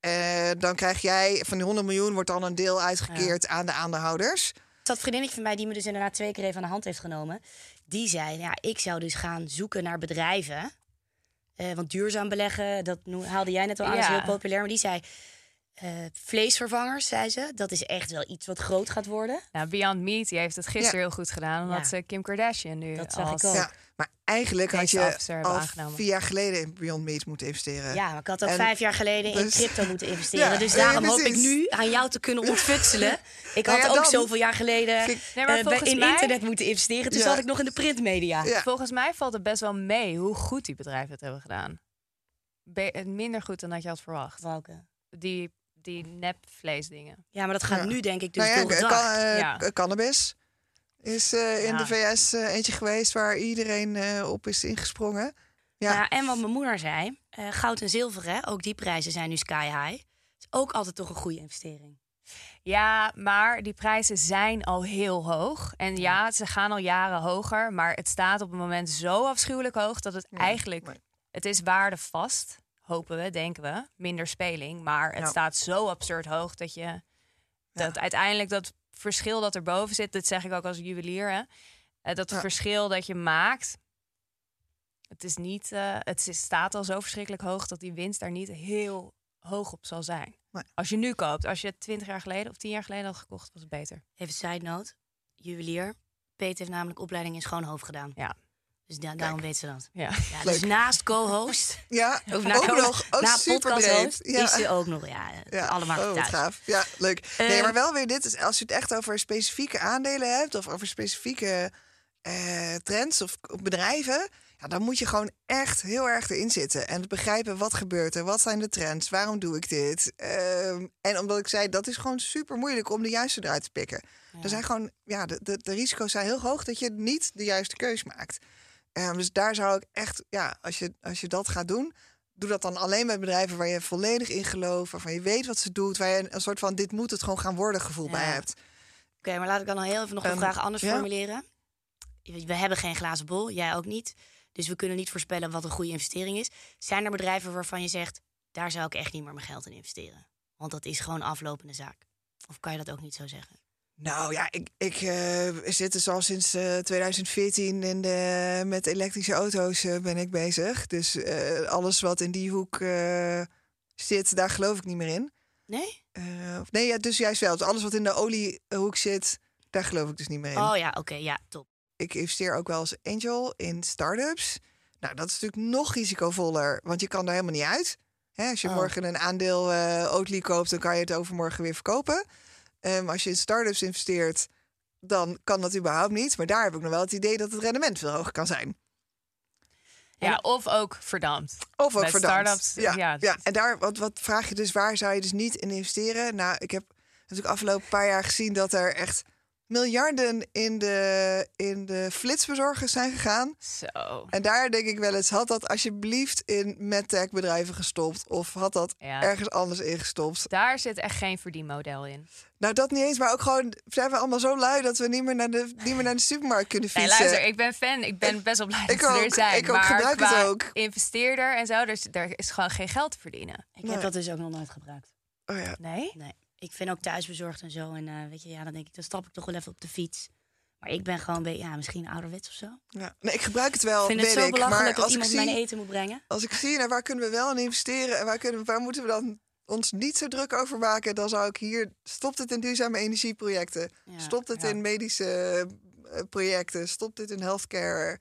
Eh, dan krijg jij van die 100 miljoen wordt dan een deel uitgekeerd aan de aandeelhouders. Dat vriendinnetje van mij, die me dus inderdaad twee keer even aan de hand heeft genomen, die zei: Ja, ik zou dus gaan zoeken naar bedrijven. Eh, want duurzaam beleggen, dat haalde jij net al aan, dat is Ja. heel populair. Maar die zei: eh, Vleesvervangers, zei ze, dat is echt wel iets wat groot gaat worden. Nou, Beyond Meat die heeft het gisteren Ja. heel goed gedaan. Omdat Ja. ze Kim Kardashian nu Dat zag ik ook. Ja, maar eigenlijk had je al aangenomen. vier jaar geleden in Beyond Meat moeten investeren. Ja, maar ik had ook En vijf jaar geleden in dus- crypto moeten investeren. Ja, dus daarom hoop ik nu aan jou te kunnen ontfutselen. Ik Nou had ja, ook zoveel jaar geleden Nee, maar eh, in mij- internet moeten investeren. Toen Ja. zat ik nog in de printmedia. Ja. Volgens mij valt het best wel mee hoe goed die bedrijven het hebben gedaan. Be- minder goed dan dat je had verwacht. Welke? Die, die nepvleesdingen. Ja, maar dat gaat Ja. nu denk ik dus nou ja, doorgedrag. kan- eh, Ja. cannabis is eh, in Ja. de VS eh, eentje geweest waar iedereen eh, op is ingesprongen. Ja. Ja. en wat mijn moeder zei, eh, goud en zilver, hè, ook die prijzen zijn nu sky high. Is ook altijd toch een goede investering. Ja, maar die prijzen zijn al heel hoog. En ja, ze gaan al jaren hoger. Maar het staat op het moment zo afschuwelijk hoog dat het eigenlijk. Het is waardevast, hopen we, denken we. Minder speling. Maar het Ja. staat zo absurd hoog dat je. Dat uiteindelijk dat verschil dat erboven zit, dat zeg ik ook als juwelier. Hè, eh, dat Ja. verschil dat je maakt. Het is niet. eh, het is- staat al zo verschrikkelijk hoog dat die winst daar niet heel hoog op zal zijn. Nee. Als je nu koopt, als je het 20 jaar geleden of 10 jaar geleden had gekocht, was het beter. Even side note, juwelier. Peter heeft namelijk opleiding in Schoonhoofd gedaan. Ja. Dus da- daarom weet ze dat. Ja. Ja, dus naast co-host, Ja, of ook nog. Ook na super podcasthost, breed. Ja. is ze ook nog, ja, Ja, allemaal oh, wat thuis. gaaf. Ja, leuk. Eh, nee, maar wel weer dit. is- Als je het echt over specifieke aandelen hebt... of over specifieke eh, trends of of bedrijven... Ja, dan moet je gewoon echt heel erg erin zitten. En begrijpen wat gebeurt er. Wat zijn de trends? Waarom doe ik dit? Ehm, en omdat ik zei, dat is gewoon super moeilijk om de juiste eruit te pikken. Er zijn gewoon, ja, de, de, de risico's zijn heel hoog dat je niet de juiste keus maakt. Ehm, dus daar zou ik echt, ja, als je, als je dat gaat doen, doe dat dan alleen met bedrijven waar je volledig in gelooft, waarvan je weet wat ze doet, waar je een, een soort van dit moet het gewoon gaan worden gevoel bij hebt. Oké, maar laat ik dan nog heel even nog een Ehm, vraag anders ja. formuleren. We hebben geen glazen bol, jij ook niet. Dus we kunnen niet voorspellen wat een goede investering is. Zijn er bedrijven waarvan je zegt, daar zou ik echt niet meer mijn geld in investeren? Want dat is gewoon aflopende zaak. Of kan je dat ook niet zo zeggen? Nou ja, ik, ik eh, zit dus al sinds eh, 2014 in de, met elektrische auto's eh, ben ik bezig. Dus eh, alles wat in die hoek eh, zit, daar geloof ik niet meer in. Nee? Eh, nee, ja, dus juist wel. Dus alles wat in de oliehoek zit, daar geloof ik dus niet meer in. Oh ja, oké, ja, top. Ik investeer ook wel als angel in start-ups. Nou, dat is natuurlijk nog risicovoller, want je kan daar helemaal niet uit. Hè, als je Oh. morgen een aandeel eh Oatly koopt, dan kan je het overmorgen weer verkopen. Ehm, als je in start-ups investeert, dan kan dat überhaupt niet. Maar daar heb ik nog wel het idee dat het rendement veel hoger kan zijn. Ja, of ook verdampt. Of ook Met verdampt. start-ups, Ja, ja. ja. en daar, wat, wat vraag je dus, waar zou je dus niet in investeren? Nou, ik heb natuurlijk afgelopen paar jaar gezien dat er echt miljarden in de, in de flitsbezorgers zijn gegaan. Zo. En daar denk ik wel eens, had dat alsjeblieft in medtech bedrijven gestopt? Of had dat Ja. ergens anders ingestopt? Daar zit echt geen verdienmodel in. Nou, dat niet eens, maar ook gewoon zijn we allemaal zo lui dat we niet meer naar de, niet meer naar de supermarkt kunnen Nee, fietsen. luister, ik ben fan. Ik ben best wel blij dat ik ze er ook, zijn. ik ook, maar gebruik het ook. investeerder en zo, dus er is gewoon geen geld te verdienen. Ik Nee. heb dat dus ook nog nooit gebruikt. Oh ja. Nee? Nee, ik vind ook thuisbezorgd en zo. En eh, weet je, ja, dan denk ik, dan stap ik toch wel even op de fiets. Maar ik ben gewoon, beetje, ja, misschien ouderwets of zo. Ja. Nee, ik gebruik het wel, Ik vind het zo ik. Maar belachelijk dat als iemand mijn eten moet brengen. als ik zie naar waar kunnen we wel in investeren en waar, kunnen, waar moeten we dan ons niet zo druk over maken, dan zou ik hier stopt het in duurzame energieprojecten, Ja, stopt het ja. in medische eh, projecten, stopt het in healthcare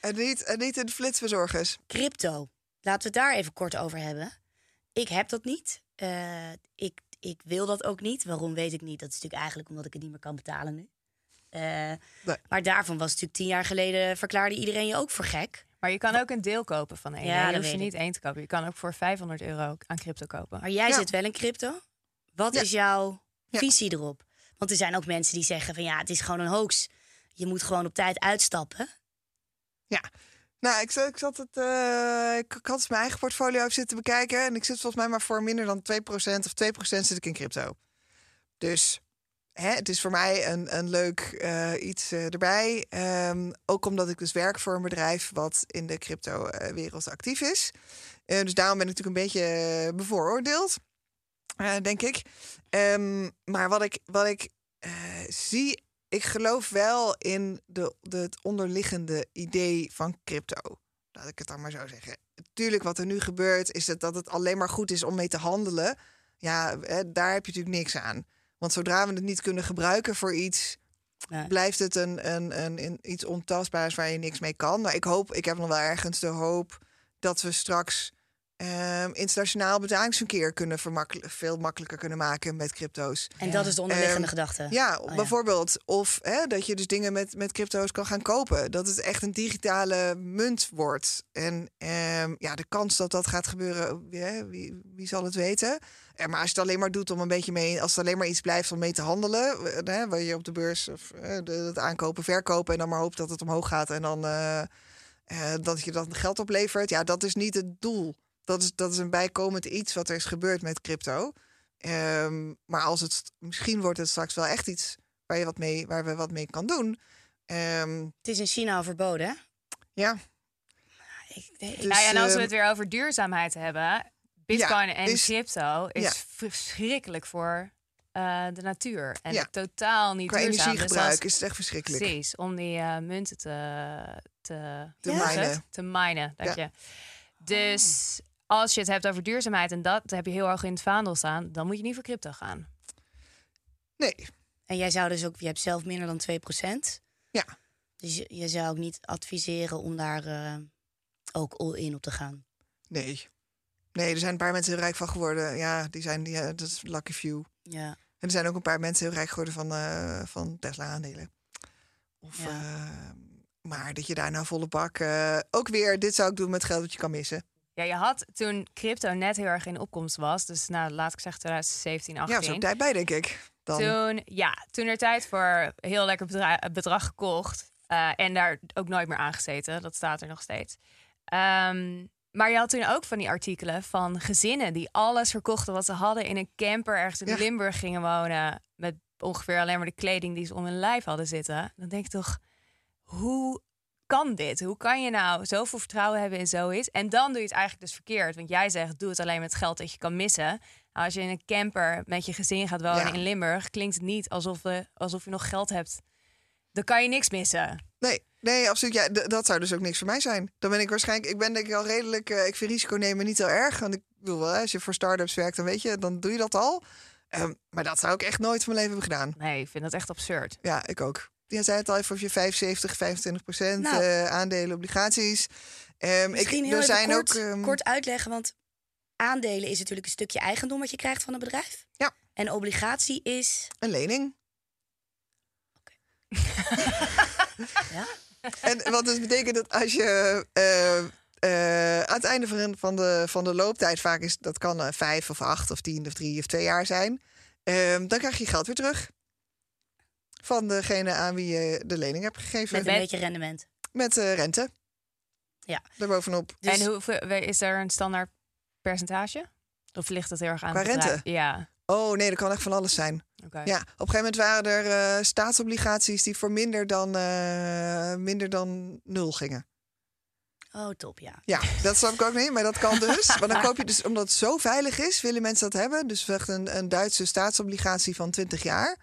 en niet, en niet in flitsbezorgers. Crypto. Laten we het daar even kort over hebben. Ik heb dat niet. Eh, ik, ik wil dat ook niet. Waarom weet ik niet. Dat is natuurlijk eigenlijk omdat ik het niet meer kan betalen nu. Eh, Maar daarvan was natuurlijk tien jaar geleden... verklaarde iedereen je ook voor gek. Maar je kan ook een deel kopen van één. Ja, je dat hoeft weet niet één te kopen. Je kan ook voor 500 euro aan crypto kopen. Maar jij Ja. zit wel in crypto. Wat Ja. is jouw Ja. visie erop? Want er zijn ook mensen die zeggen van... ja, het is gewoon een hoax. Je moet gewoon op tijd uitstappen. Ja, Nou, ik zat, ik zat het. eh, ik, ik had mijn eigen portfolio even zitten bekijken. En ik zit volgens mij maar voor minder dan 2% of 2% zit ik in crypto. Dus hè, het is voor mij een, een leuk eh, iets eh, erbij. Ehm, ook omdat ik dus werk voor een bedrijf wat in de crypto-wereld actief is. Dus daarom ben ik natuurlijk een beetje bevooroordeeld, denk ik. Ehm, maar wat ik, wat ik zie, ik geloof wel in de, de, het onderliggende idee van crypto. Laat ik het dan maar zo zeggen. Tuurlijk, wat er nu gebeurt, is het dat het alleen maar goed is om mee te handelen. Ja, hè, daar heb je natuurlijk niks aan. Want zodra we het niet kunnen gebruiken voor iets, blijft het een, een, een, een- iets ontastbaars waar je niks mee kan. Maar ik hoop, ik heb nog wel ergens de hoop dat we straks ehm, internationaal betalingsverkeer kunnen veel makkelijker kunnen maken met crypto's. En dat is de onderliggende Ehm, gedachte. Ja, Oh, ja. bijvoorbeeld. Of hè, dat je dus dingen met, met crypto's kan gaan kopen. Dat het echt een digitale munt wordt. En ehm, ja, de kans dat dat gaat gebeuren, wie, wie, wie zal het weten? Maar als je het alleen maar doet om een beetje mee, als het alleen maar iets blijft om mee te handelen, eh, hè, waar je op de beurs of eh, het aankopen, verkopen en dan maar hoopt dat het omhoog gaat en dan eh, dat je dan geld oplevert. Ja, dat is niet het doel. Dat is, dat is een bijkomend iets wat er is gebeurd met crypto. Ehm, maar als het misschien wordt het straks wel echt iets waar je wat mee, waar we wat mee kan doen. Ehm, Het is in China al verboden, hè? ja, Ik, denk- Dus, nou ja, en als we ehm, het weer over duurzaamheid hebben, Bitcoin en is- crypto is ja. verschrikkelijk voor eh, de natuur. En Ja. totaal niet qua duurzaam. Dus energiegebruik als- is het echt verschrikkelijk. Precies, om die eh, munten te, te, Te minen. Te minen. Dank Ja. je. Dus als je het hebt over duurzaamheid en dat heb je heel erg in het vaandel staan, dan moet je niet voor crypto gaan. Nee, En jij zou dus ook, je hebt zelf minder dan 2%. ja. Dus je, je zou ook niet adviseren om daar eh, ook all in op te gaan. Nee. Nee, er zijn een paar mensen heel rijk van geworden. Ja, die zijn, die, eh, dat is lucky few. Ja. En er zijn ook een paar mensen heel rijk geworden van, eh, van Tesla-aandelen. Of, Ja. maar dat je daar nou volle bak... eh, ook weer, dit zou ik doen met geld dat je kan missen. Ja, je had toen crypto net heel erg in opkomst was, dus nou, laat ik zeggen 2017, 18. Ja, ook tijd bij, denk ik. Dan. Toen, ja, toen er tijd voor heel lekker bedra- bedrag gekocht. eh, en daar ook nooit meer aangezeten. Dat staat er nog steeds. Ehm, maar je had toen ook van die artikelen van gezinnen die alles verkochten wat ze hadden in een camper ergens in Ja. Limburg gingen wonen. Met ongeveer alleen maar de kleding die ze om hun lijf hadden zitten. Dan denk ik toch, hoe kan dit? Hoe kan je nou zoveel vertrouwen hebben in zoiets? En dan doe je het eigenlijk dus verkeerd. Want jij zegt, doe het alleen met geld dat je kan missen. Nou, als je in een camper met je gezin gaat wonen Ja. in Limburg... klinkt het niet alsof, we, alsof je nog geld hebt. Dan kan je niks missen. Nee, nee, absoluut. Ja, dat zou dus ook niks voor mij zijn. Dan ben ik waarschijnlijk, ik ben denk ik al redelijk, eh, ik vind risico nemen niet heel erg. Want ik wil wel, hè, als je voor start-ups werkt, dan weet je, dan doe je dat al. Ehm, maar dat zou ik echt nooit van mijn leven hebben gedaan. Nee, ik vind dat echt absurd. Ja, ik ook. Jij zei het al even of je 75, 25 procent Nou. eh, aandelen, obligaties. Ehm, Misschien ik, heel er zijn kort, ook. ehm, kort uitleggen, want aandelen is natuurlijk een stukje eigendom wat je krijgt van een bedrijf. Ja. En obligatie is... Een lening. Ja? En wat dus betekent dat als je eh, aan het einde van, van, de, van de looptijd, vaak is dat kan vijf of acht of tien of drie of twee jaar zijn, ehm, dan krijg je geld weer terug. Van degene aan wie je de lening hebt gegeven. Met Met, een beetje rendement. eh, rente. Ja. Daarbovenop. Dus- En hoeveel, is er een standaard percentage? Of ligt dat heel erg aan Qua rente? Ja, Oh nee, dat kan echt van alles zijn. oké. Ja, op een gegeven moment waren er eh, staatsobligaties die voor minder dan, eh, minder dan nul gingen. Oh, top, ja. Ja, dat snap ik ook niet, maar dat kan dus. Maar dan koop je dus, omdat het zo veilig is, willen mensen dat hebben. Dus echt een, een Duitse staatsobligatie van 20 jaar.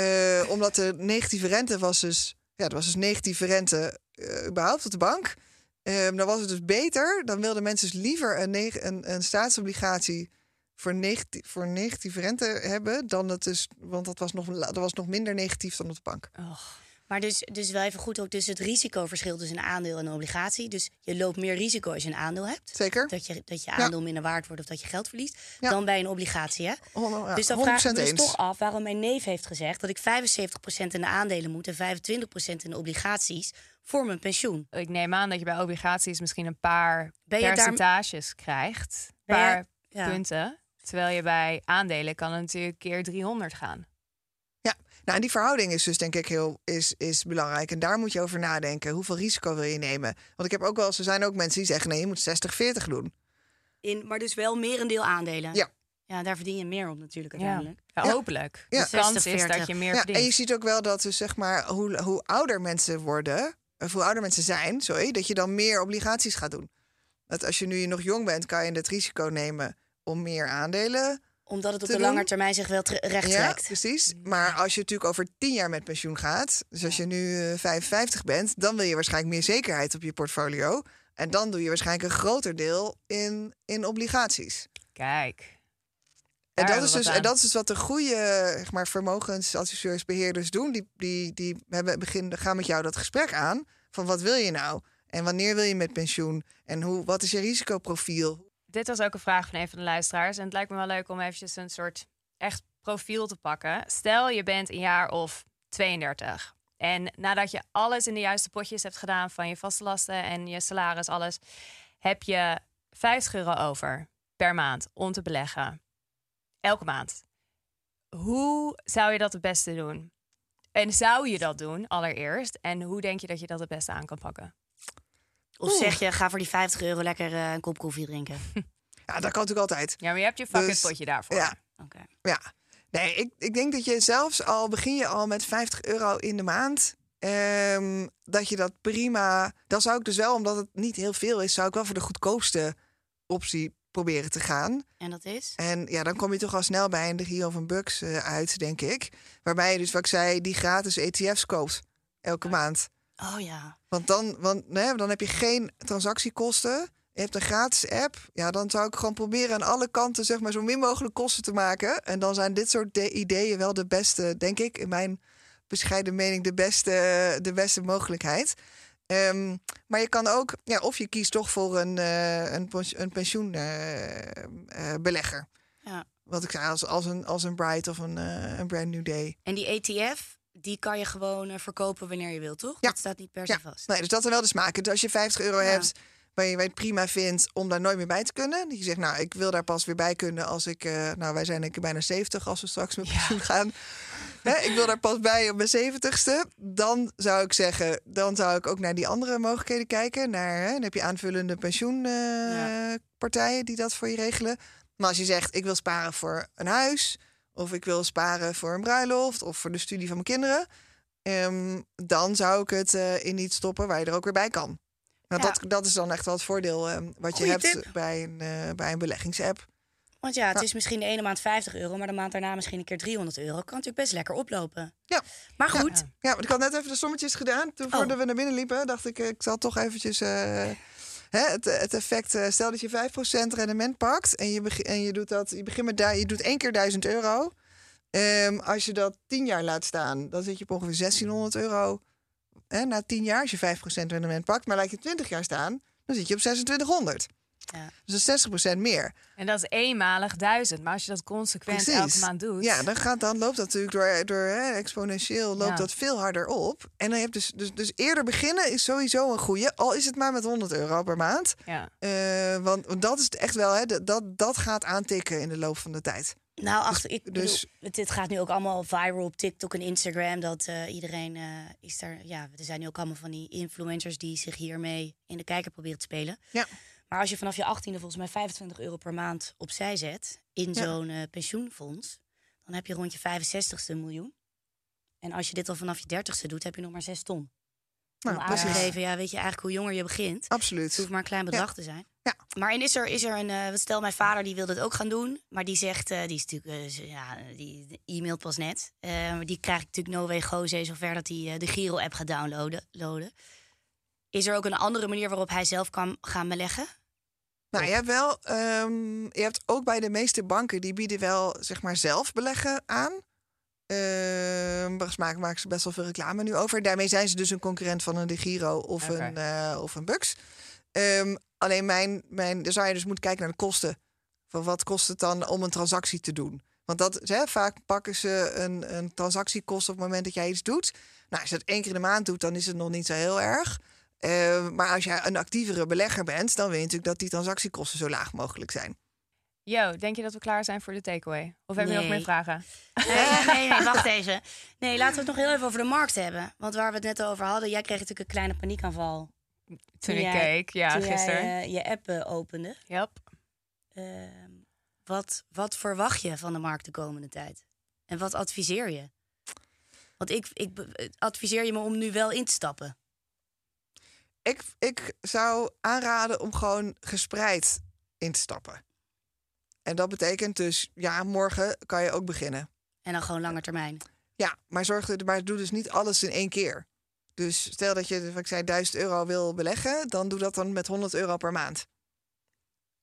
Eh, omdat de negatieve rente was dus, ja, er was dus negatieve rente eh, überhaupt op de bank. Ehm, dan was het dus beter. Dan wilden mensen dus liever een, een, een staatsobligatie voor, negatief, voor negatieve rente hebben dan het dus, want dat was nog, dat was nog minder negatief dan op de bank. Maar dus, dus wel even goed ook dus het risicoverschil tussen een aandeel en een obligatie. Dus je loopt meer risico als je een aandeel hebt. Zeker? Dat je, dat je Ja. aandeel minder waard wordt of dat je geld verliest. Ja. Dan bij een obligatie, hè? Ja, dus dan 100% vraag ik me dus toch af waarom mijn neef heeft gezegd... dat ik 75% in de aandelen moet en 25% in de obligaties voor mijn pensioen. Ik neem aan dat je bij obligaties misschien een paar daar- percentages krijgt. Een paar ja. punten. Terwijl je bij aandelen kan het natuurlijk keer 300 gaan. Nou, en die verhouding is dus denk ik heel is, is belangrijk. En daar moet je over nadenken. Hoeveel risico wil je nemen? Want ik heb ook wel, er zijn ook mensen die zeggen: nee, je moet 60-40 doen. In, maar dus wel merendeel aandelen. Ja. Ja, daar verdien je meer op natuurlijk Ja. uiteindelijk. Ja, Ja. hopelijk. Ja. De kans is 60-40. dat je meer Ja, verdient. en je ziet ook wel dat dus zeg maar hoe, hoe ouder mensen worden, of hoe ouder mensen zijn, sorry, dat je dan meer obligaties gaat doen. Dat als je nu nog jong bent, kan je het risico nemen om meer aandelen. Omdat het op de lange termijn zich wel recht Ja, trekt. precies. Maar als je natuurlijk over tien jaar met pensioen gaat, dus als je nu eh, 55 bent, dan wil je waarschijnlijk meer zekerheid op je portfolio. En dan doe je waarschijnlijk een groter deel in, in obligaties. Kijk. En dat, is dus, wat en dat is dus wat de goede zeg maar, vermogensadviseurs, beheerders doen. Die, die, die hebben begin, gaan met jou dat gesprek aan. Van wat wil je nou? En wanneer wil je met pensioen? En hoe, wat is je risicoprofiel? Dit was ook een vraag van een van de luisteraars. En het lijkt me wel leuk om eventjes een soort echt profiel te pakken. Stel, je bent een jaar of 32. En nadat je alles in de juiste potjes hebt gedaan van je vaste lasten en je salaris, alles, heb je 50 euro over per maand om te beleggen. Elke maand. Hoe zou je dat het beste doen? En zou je dat doen allereerst? En hoe denk je dat je dat het beste aan kan pakken? Of zeg je, ga voor die 50 euro lekker eh, een kop koffie drinken. Ja, dat kan natuurlijk altijd. Ja, maar je hebt je fuck Dus, potje daarvoor. Ja, Oké. ja. Nee, ik, ik denk dat je zelfs al begin je al met 50 euro in de maand. ehm, dat je dat prima. Dan zou ik dus wel, omdat het niet heel veel is, zou ik wel voor de goedkoopste optie proberen te gaan. En dat is? En ja, dan kom je toch al snel bij een de Giro van Bucks eh, uit, denk ik. Waarbij je dus, wat ik zei, die gratis ETF's koopt elke maand. Oh ja. Want dan, want, nee, dan heb je geen transactiekosten. Je hebt een gratis app. Ja, dan zou ik gewoon proberen aan alle kanten zeg maar, zo min mogelijk kosten te maken. En dan zijn dit soort de- ideeën wel de beste, denk ik, in mijn bescheiden mening, de beste, de beste mogelijkheid. Ehm, maar je kan ook, ja, of je kiest toch voor een, eh een, een pensioenbelegger. ja. Wat ik zei, als, als, een, als een Bright of een, eh, een Brand New Day. En die ETF, die kan je gewoon eh, verkopen wanneer je wilt, toch? Ja. Dat staat niet per se Ja, vast. nee, dus dat zijn wel de smaken. Dus als je 50 euro Ja. hebt waar je het prima vindt om daar nooit meer bij te kunnen. Dat je zegt, nou, ik wil daar pas weer bij kunnen als ik... eh, nou, wij zijn denk ik bijna 70 als we straks met pensioen gaan. Ik wil daar pas bij op mijn 70ste. Dan zou ik zeggen, dan zou ik ook naar die andere mogelijkheden kijken. Naar, hè, dan heb je aanvullende pensioenpartijen die dat voor je regelen. Maar als je zegt, ik wil sparen voor een huis... of ik wil sparen voor een bruiloft... of voor de studie van mijn kinderen... Ehm, dan zou ik het eh, in iets stoppen waar je er ook weer bij kan. Nou, Ja. dat, dat is dan echt wel het voordeel ehm, wat je hebt tip. bij een, eh, bij een beleggingsapp. Want ja, het is misschien de ene maand 50 euro, maar de maand daarna misschien een keer 300 euro. Kan natuurlijk best lekker oplopen. Ja. Maar goed, Ja, ik had net even de sommetjes gedaan. Toen Oh. voordat we naar binnen liepen, dacht ik, eh, ik zal toch eventjes... hè, het, effect, eh, stel dat je 5% rendement pakt en je, en je doet dat, je begint met je doet één keer 1000 euro. Ehm, als je dat 10 jaar laat staan, dan zit je op ongeveer 1600 euro. Hè, na 10 jaar, als je 5% rendement pakt, maar laat je 20 jaar staan, dan zit je op 2600. Ja. Dus dat is 60% meer. En dat is eenmalig duizend. Maar als je dat consequent elke maand doet. Ja, dan, gaat, dan loopt dat natuurlijk door, door hè, exponentieel loopt Ja. dat veel harder op. En dan heb je dus, dus, dus eerder beginnen is sowieso een goede. Al is het maar met 100 euro per maand. Ja. Eh, want, dat is echt wel, hè, dat- dat, dat gaat aantikken in de loop van de tijd. nou achter, ik dus- dus, dit gaat nu ook allemaal viral op TikTok en Instagram. Dat eh, iedereen eh, is daar, ja, er zijn nu ook allemaal van die influencers die zich hiermee in de kijker proberen te spelen. Ja. Maar als je vanaf je 18e volgens mij 25 euro per maand opzij zet in Ja. zo'n eh, pensioenfonds, dan heb je rond je 65ste een miljoen. En als je dit al vanaf je 30ste doet, heb je nog maar 6 ton. Nou, aan te precies. geven, ja, weet je eigenlijk hoe jonger je begint. Het Absoluut. hoeft maar een klein bedrag te zijn. Ja. Maar en is er, is er een. eh, stel, mijn vader die wilde het ook gaan doen. Maar die zegt. eh, die is natuurlijk. ja, die e-mailt pas net. Maar die krijgt natuurlijk no way goze zover dat hij de Giro-app gaat downloaden. loaden. Is er ook een andere manier waarop hij zelf kan gaan beleggen? Nou, je hebt wel, ehm, je hebt ook bij de meeste banken, die bieden wel, zeg maar, zelf beleggen aan. Ehm volgens mij maken ze best wel veel reclame nu over. Daarmee zijn ze dus een concurrent van een De Giro of, een, eh of een Bux. Ehm, alleen mijn, mijn, dan zou je dus moeten kijken naar de kosten. Van wat kost het dan om een transactie te doen? Want dat, hè, vaak pakken ze een, een transactiekost op het moment dat jij iets doet. Nou, als je dat één keer in de maand doet, dan is het nog niet zo heel erg. Eh, maar als jij een actievere belegger bent, dan wil je natuurlijk dat die transactiekosten zo laag mogelijk zijn. Yo, denk je dat we klaar zijn voor de takeaway? Of heb je nog meer vragen? Nee, nee, nee, wacht even. Nee, laten we het nog heel even over de markt hebben. Want waar we het net over hadden, jij kreeg natuurlijk een kleine paniekaanval. Toen ik jij- keek, ja, toen gisteren. jij eh, je app eh, opende. Yep. Ehm, wat, wat verwacht je van de markt de komende tijd? En wat adviseer je? Want ik, ik eh, adviseer je me om nu wel in te stappen. Ik, ik zou aanraden om gewoon gespreid in te stappen. En dat betekent dus, ja, morgen kan je ook beginnen. En dan gewoon langer termijn. Ja, maar, zorg, er- maar doe dus niet alles in één keer. Dus stel dat je, ik zei, 1000 euro wil beleggen, dan doe dat dan met 100 euro per maand.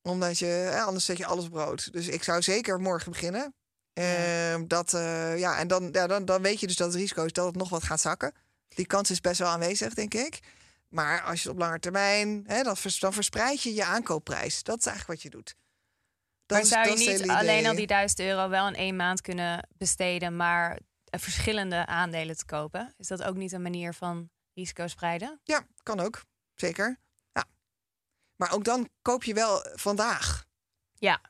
Omdat je, anders zet je alles brood. Dus ik zou zeker morgen beginnen. Ehm, dat, eh, ja, en dan, ja, dan, dan weet je dus dat het risico is dat het nog wat gaat zakken. Die kans is best wel aanwezig, denk ik. Maar als je het op lange termijn, hè, dan, vers- dan verspreid je je aankoopprijs. Dat is eigenlijk wat je doet. Dat maar is- zou je niet alleen al die 1000 euro wel in één maand kunnen besteden, maar eh, verschillende aandelen te kopen? Is dat ook niet een manier van risico spreiden? Ja, kan ook. Zeker. Ja. Maar ook dan koop je wel vandaag. Ja.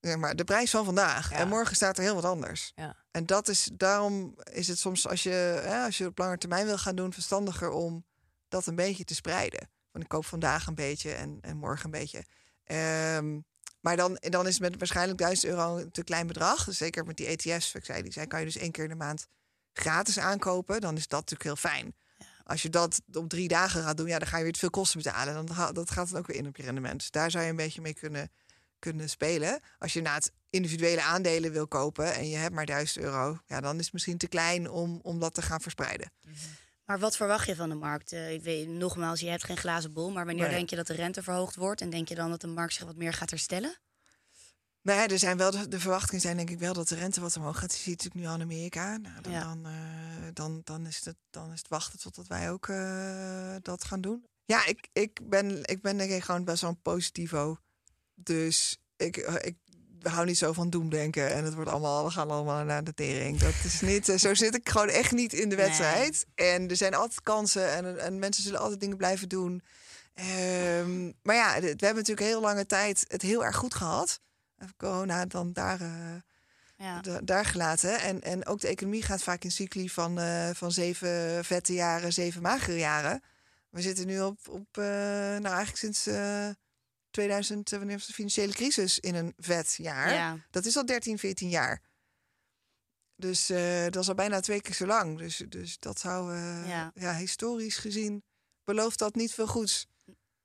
Zeg maar de prijs van vandaag. Ja. En morgen staat er heel wat anders. Ja. En dat is, daarom is het soms als je, hè, als je op lange termijn wil gaan doen, verstandiger om dat een beetje te spreiden. Want ik koop vandaag een beetje en, en morgen een beetje. Ehm, maar dan, dan is het met waarschijnlijk 1000 euro een te klein bedrag. Dus zeker met die ETF's, ik zei, die zijn, kan je dus één keer in de maand gratis aankopen. Dan is dat natuurlijk heel fijn. Als je dat op drie dagen gaat doen, ja, dan ga je weer te veel kosten betalen. Dan dat gaat dan ook weer in op je rendement. Dus daar zou je een beetje mee kunnen, kunnen spelen. Als je na het individuele aandelen wil kopen en je hebt maar 1000 euro, ja, dan is het misschien te klein om, om dat te gaan verspreiden. Maar wat verwacht je van de markt? Eh, ik weet nogmaals, je hebt geen glazen bol. Maar wanneer Nee. denk je dat de rente verhoogd wordt? En denk je dan dat de markt zich wat meer gaat herstellen? Ja, er zijn wel de, de verwachtingen zijn denk ik wel dat de rente wat omhoog gaat. Je ziet natuurlijk nu al in Amerika. Nou, dan, Ja. dan, eh, dan, dan, is het, dan is het wachten totdat wij ook eh, dat gaan doen. Ja, ik, ik, ben, ik ben denk ik gewoon best wel een positivo. Dus ik, ik hou niet zo van doemdenken. En het wordt allemaal, we gaan allemaal naar de tering. Dat is niet, eh, zo zit ik gewoon echt niet in de Nee. wedstrijd. En er zijn altijd kansen en, en mensen zullen altijd dingen blijven doen. Ehm, maar ja, we hebben natuurlijk heel lange tijd het heel erg goed gehad. Even corona dan daar, eh, Ja. daar gelaten. En, en ook de economie gaat vaak in cycli van, eh, van zeven vette jaren, zeven magere jaren. We zitten nu op, op nou eigenlijk sinds 2000, eh, wanneer was de financiële crisis, in een vet jaar. Ja. Dat is al 13, 14 jaar. Dus eh, dat is al bijna twee keer zo lang. Dus, dus dat zou, eh, Ja. ja. historisch gezien, belooft dat niet veel goeds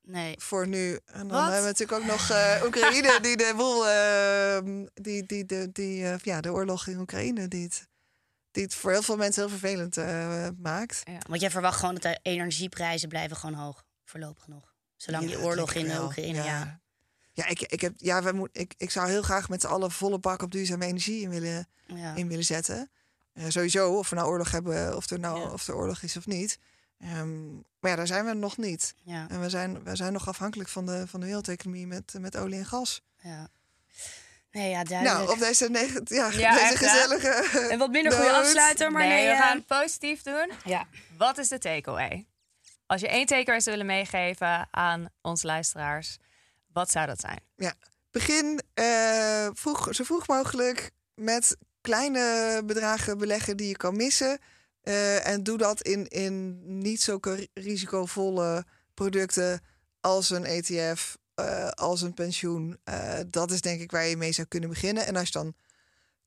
Nee. voor nu. En dan Wat? hebben we natuurlijk ook nog Oekraïne, die de boel, eh, die, die, die, die, ja, de oorlog in Oekraïne, die het, die het voor heel veel mensen heel vervelend maakt. Want jij verwacht gewoon dat de energieprijzen blijven gewoon hoog. Voorlopig nog. Zolang Ja, die oorlog in eh, wel. Oekraïne, ja. Ja, ik, ik, heb, ja we moet, ik, ik zou heel graag met z'n allen volle bak op duurzame energie in willen, Ja. in willen zetten. Eh, sowieso, of we nou oorlog hebben, of er nou Ja. of er oorlog is of niet. Ehm, maar ja, daar zijn we nog niet. Ja. En we zijn, we zijn nog afhankelijk van de, van de wereldeconomie met, met olie en gas. ja. Nee, ja, duidelijk. Nou, op deze, ja, Ja, deze gezellige. Een wat minder goede afsluiter, maar nee, nee. we eh, gaan het positief doen. Ja. Wat is de takeaway? Als je één takeaway zou willen meegeven aan onze luisteraars, wat zou dat zijn? Ja, begin eh, vroeg, zo vroeg mogelijk met kleine bedragen beleggen die je kan missen. Eh, en doe dat in, in niet zulke risicovolle producten als een ETF, eh, als een pensioen. Dat is denk ik waar je mee zou kunnen beginnen. En als je dan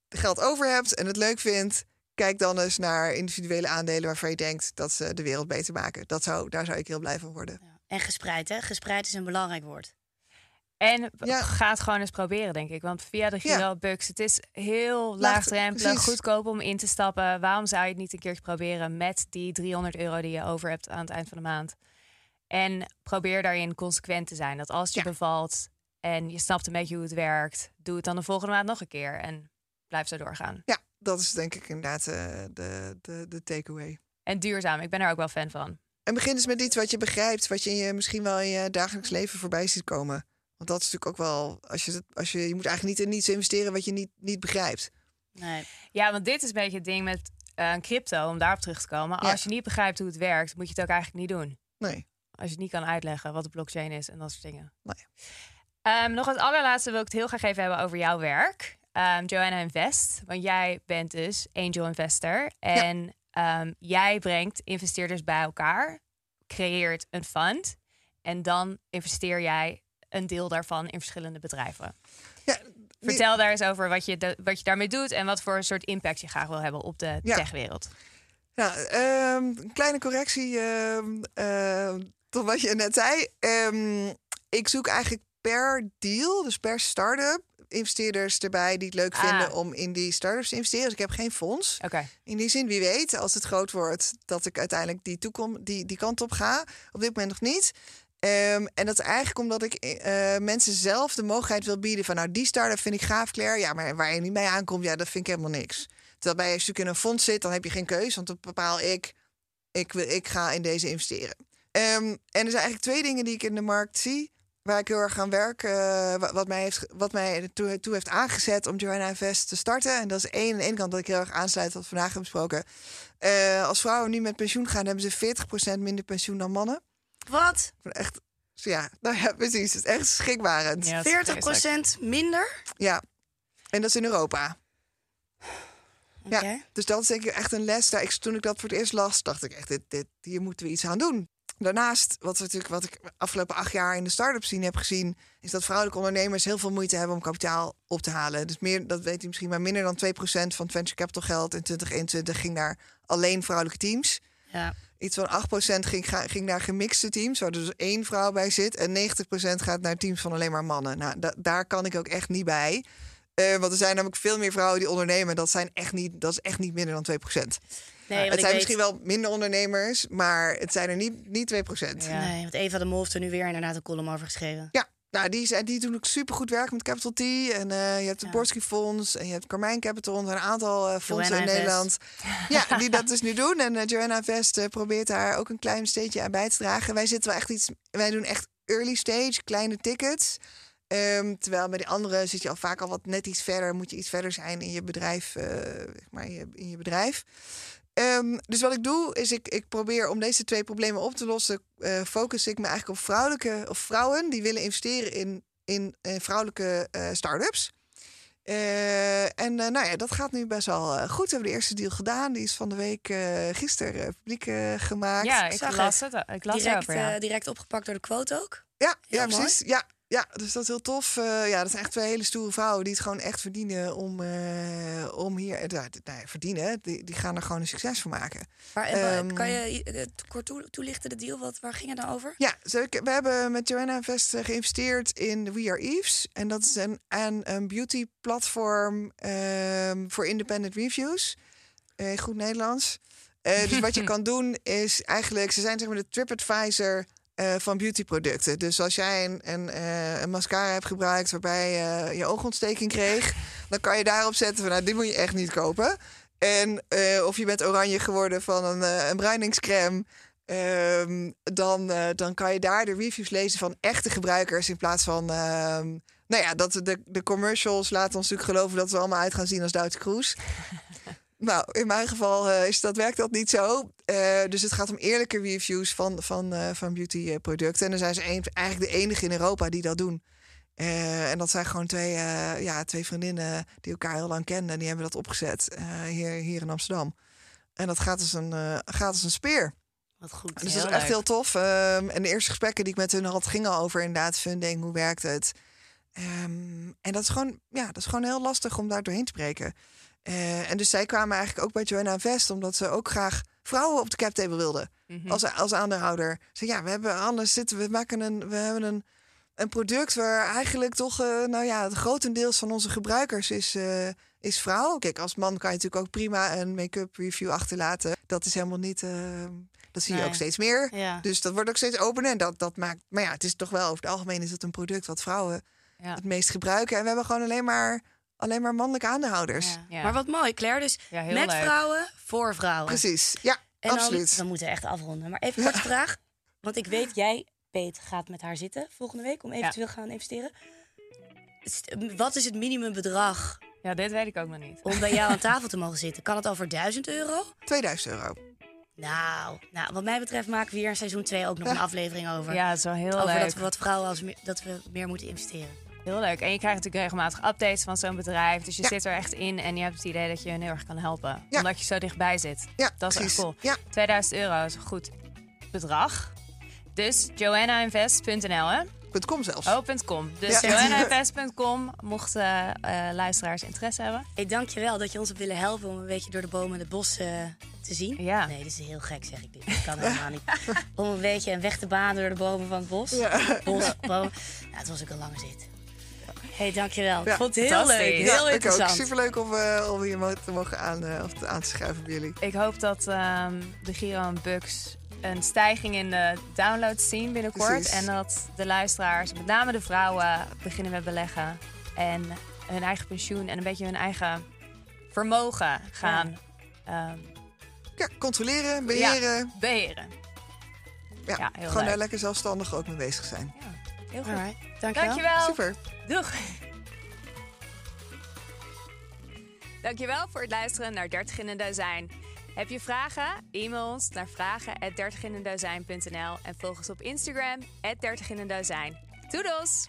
geld over hebt en het leuk vindt, kijk dan eens naar individuele aandelen waarvan je denkt dat ze de wereld beter maken. Dat zou, daar zou ik heel blij van worden. En gespreid, hè? Gespreid is een belangrijk woord. En Ja. ga het gewoon eens proberen, denk ik. Want via de Ja. Giro Bucks, het is heel Laag- laagdrempelig, goedkoop om in te stappen. Waarom zou je het niet een keertje proberen met die 300 euro die je over hebt aan het eind van de maand? En probeer daarin consequent te zijn. Dat als het je Ja. bevalt en je snapt een beetje hoe het werkt, doe het dan de volgende maand nog een keer. En blijf zo doorgaan. Ja, dat is denk ik inderdaad eh, de, de, de takeaway. En duurzaam, ik ben er ook wel fan van. En begin eens met iets wat je begrijpt, wat je, in je misschien wel in je dagelijks leven voorbij ziet komen. Want dat is natuurlijk ook wel, als je, het, als je, je moet eigenlijk niet in iets investeren wat je niet, niet begrijpt. Nee. Ja, want dit is een beetje het ding met eh, crypto, om daarop terug te komen. Ja. Als je niet begrijpt hoe het werkt, moet je het ook eigenlijk niet doen. Nee. Als je het niet kan uitleggen wat de blockchain is en dat soort dingen. Nee. Ehm, nog als allerlaatste wil ik het heel graag even hebben over jouw werk. Ehm, Joanna Invest. Want jij bent dus angel investor. En ehm, jij brengt investeerders bij elkaar. Creëert een fund. En dan investeer jij een deel daarvan in verschillende bedrijven. Ja, Vertel daar eens over wat je, de- wat je daarmee doet en wat voor soort impact je graag wil hebben op de Ja. techwereld. Ehm, een kleine correctie ehm, ehm, tot wat je net zei. Ehm, ik zoek eigenlijk per deal, dus per start-up, investeerders erbij die het leuk Ah. vinden om in die start-ups te investeren. Dus ik heb geen fonds. Oké. In die zin, wie weet, als het groot wordt, dat ik uiteindelijk die, toekom, die, die kant op ga. Op dit moment nog niet. Ehm, en dat is eigenlijk omdat ik eh, mensen zelf de mogelijkheid wil bieden van... nou, die start-up vind ik gaaf, Claire. Ja, maar waar je niet mee aankomt, ja, dat vind ik helemaal niks. Terwijl bij als je in een fonds zit, dan heb je geen keus. Want dan bepaal ik, ik, wil, ik ga in deze investeren. Ehm, en er zijn eigenlijk twee dingen die ik in de markt zie... waar ik heel erg aan werk, eh, wa- wat mij, heeft, wat mij toe heeft aangezet om Joanna Invest te starten. En dat is één, aan de ene kant dat ik heel erg aansluit wat we vandaag hebben besproken. Eh, als vrouwen nu met pensioen gaan, hebben ze 40% minder pensioen dan mannen. Wat? Echt, ja, nou ja, precies. Het is echt schrikbarend. Ja, Ja. dat is 40 vreselijk. minder? En dat is in Europa. Ja, Oké. dus dat is denk ik echt een les. Daar, ik, toen ik dat voor het eerst las, dacht ik echt, dit, dit, hier moeten we iets aan doen. Daarnaast, wat, natuurlijk, wat ik de afgelopen acht jaar in de start-up scene heb gezien... is dat vrouwelijke ondernemers heel veel moeite hebben om kapitaal op te halen. Dus meer, dat weet u misschien, maar minder dan 2% van het venture capital geld in 2021 ging naar alleen vrouwelijke teams. Ja. Iets van 8% ging, ging naar gemixte teams, waar dus één vrouw bij zit. En 90% gaat naar teams van alleen maar mannen. Nou, da- daar kan ik ook echt niet bij. Eh, want er zijn namelijk veel meer vrouwen die ondernemen. Dat, zijn echt niet, dat is echt niet minder dan 2%. Nee, het zijn misschien wel minder ondernemers, maar het zijn er niet, niet 2%. Ja. Ja. Nee, want Eva de Mol heeft er nu weer inderdaad een column over geschreven. nou, die, zijn- die doen ook supergoed werk met Capital T. En eh, je hebt het Ja. Borski Fonds en je hebt Carmijn Capital. Zijn een aantal eh, fondsen Joanna in. Nederland. Ja, die dat dus nu doen. En eh, Joanna Vest probeert daar ook een klein steentje aan bij te dragen. Wij zitten wel echt iets. Wij doen echt early stage, kleine tickets. Ehm, terwijl bij die andere zit je al vaak al wat net iets verder. Moet je iets verder zijn in je bedrijf. eh, zeg maar in je, in je bedrijf. Ehm, dus wat ik doe, is ik, ik probeer om deze twee problemen op te lossen. eh, focus ik me eigenlijk op vrouwelijke of vrouwen die willen investeren in, in, in vrouwelijke eh start-ups. Eh, en eh, nou ja, dat gaat nu best wel eh, goed. We hebben de eerste deal gedaan. Die is van de week eh, gisteren eh, publiek eh, gemaakt. Ja, ik zag las het. Ik las Direct, erover, ja. eh, direct opgepakt door de quote ook. Ja, Heel ja mooi. precies. Ja, ja, dus dat is heel tof. Eh, ja, dat zijn echt twee hele stoere vrouwen die het gewoon echt verdienen om, eh, om hier... eh, nou, nou ja, verdienen, die, die gaan er gewoon een succes van maken. Waar, eh, Ehm, kan je kort toe- toelichten de deal? Wat, waar ging het nou over? Ja, ik- we hebben met Joanna Invest eh, geïnvesteerd in We Are Eves. En dat is een, een, een beauty platform ehm, voor independent reviews. Goed Nederlands. Dus wat je kan doen is eigenlijk... Ze zijn zeg maar de TripAdvisor eh, van beautyproducten. Dus als jij een, een, eh, een mascara hebt gebruikt... waarbij je je oogontsteking kreeg... dan kan je daarop zetten van... nou, dit moet je echt niet kopen. En eh, of je bent oranje geworden van een, een bruiningscreme... Ehm, dan, dan kan je daar de reviews lezen van echte gebruikers in plaats van. ehm, nou ja, dat de, de commercials laten ons natuurlijk geloven dat we allemaal uit gaan zien als Duitse Kroes. nou, in mijn geval is dat, werkt dat niet zo. Eh, dus het gaat om eerlijke reviews van, van, eh, van beautyproducten. En dan zijn ze een, eigenlijk de enige in Europa die dat doen. Eh, en dat zijn gewoon twee, eh, ja, twee vriendinnen die elkaar heel lang kenden. En die hebben dat opgezet eh, hier, hier in Amsterdam. En dat gaat als een, eh, gaat als een speer. Wat goed. Dus dat is echt leuk. heel tof. Ehm, en de eerste gesprekken die ik met hun had, gingen over inderdaad funding, hoe werkt het. Ehm, en dat is, gewoon, ja, dat is gewoon heel lastig om daar doorheen te breken. Eh, en dus zij kwamen eigenlijk ook bij Joanna Vest, omdat ze ook graag vrouwen op de captable wilden. Mhm. Als, als aandeelhouder. Ze ja, we hebben anders zitten, we maken een, we hebben een, een product waar eigenlijk toch, eh, nou ja, het grotendeels van onze gebruikers is, eh, is vrouw. Kijk, als man kan je natuurlijk ook prima een make-up review achterlaten. Dat is helemaal niet, eh, dat zie je Nee. ook steeds meer. Ja. Dus dat wordt ook steeds opener en dat, dat maakt, maar ja, het is toch wel over het algemeen is het een product wat vrouwen Ja. het meest gebruiken. En we hebben gewoon alleen maar, alleen maar mannelijke aandeelhouders. Ja. Ja. Maar wat mooi, Claire. Dus Ja, met leuk. vrouwen, voor vrouwen. Precies, ja, En absoluut. dan moeten we echt afronden. Maar even een korte vraag. Want ik weet, jij, Peet, gaat met haar zitten volgende week om eventueel gaan investeren. St- Wat is het minimumbedrag Ja, dit weet ik ook nog niet. om bij jou aan tafel te mogen zitten? Kan het over 1000 euro? 2000 euro. Nou, nou, wat mij betreft maken we hier in seizoen 2 ook nog een aflevering over. Ja, dat is wel heel over leuk. dat we wat vrouwen als meer, dat we meer moeten investeren. Heel leuk. En je krijgt natuurlijk regelmatig updates van zo'n bedrijf. Dus je zit er echt in en je hebt het idee dat je hun heel erg kan helpen. Ja. Omdat je zo dichtbij zit. Ja, dat is echt precies. cool. Ja. 2000 euro is een goed bedrag. Dus joannainvest.nl hè? .com zelfs. Oh, .com. Dus Ja. joannainvest.com mochten eh, luisteraars interesse hebben. Hey, dank je wel dat je ons hebt willen helpen om een beetje door de bomen en het bos eh, te zien. Ja. Nee, dat is heel gek, zeg ik dit. Dat kan helemaal niet. Om een beetje een weg te banen door de bomen van het bos. Bos, bomen. Ja, het was ook een lange zit. Hey, dank je wel. Ja. Ik vond het heel leuk. Ja, Heel ik ook. interessant. Superleuk om, eh, om hier te mogen aan, eh, of te, aan te schuiven bij jullie. Ik hoop dat ehm, de Giro en Bucks een stijging in de downloads zien binnenkort. Precies. En dat de luisteraars, met name de vrouwen, beginnen met beleggen. En hun eigen pensioen en een beetje hun eigen vermogen gaan ehm, Ja, controleren, beheren. beheren. Ja, Ja, heel gewoon leuk. daar lekker zelfstandig ook mee bezig zijn. Heel goed. Alright, dank je wel. Dankjewel. Super. Doeg. Dankjewel voor het luisteren naar 30 in een dozijn. Heb je vragen? E-mail ons naar vragen@dertiginendozijn.nl en volg ons op Instagram @30 in een dozijn. Doedels!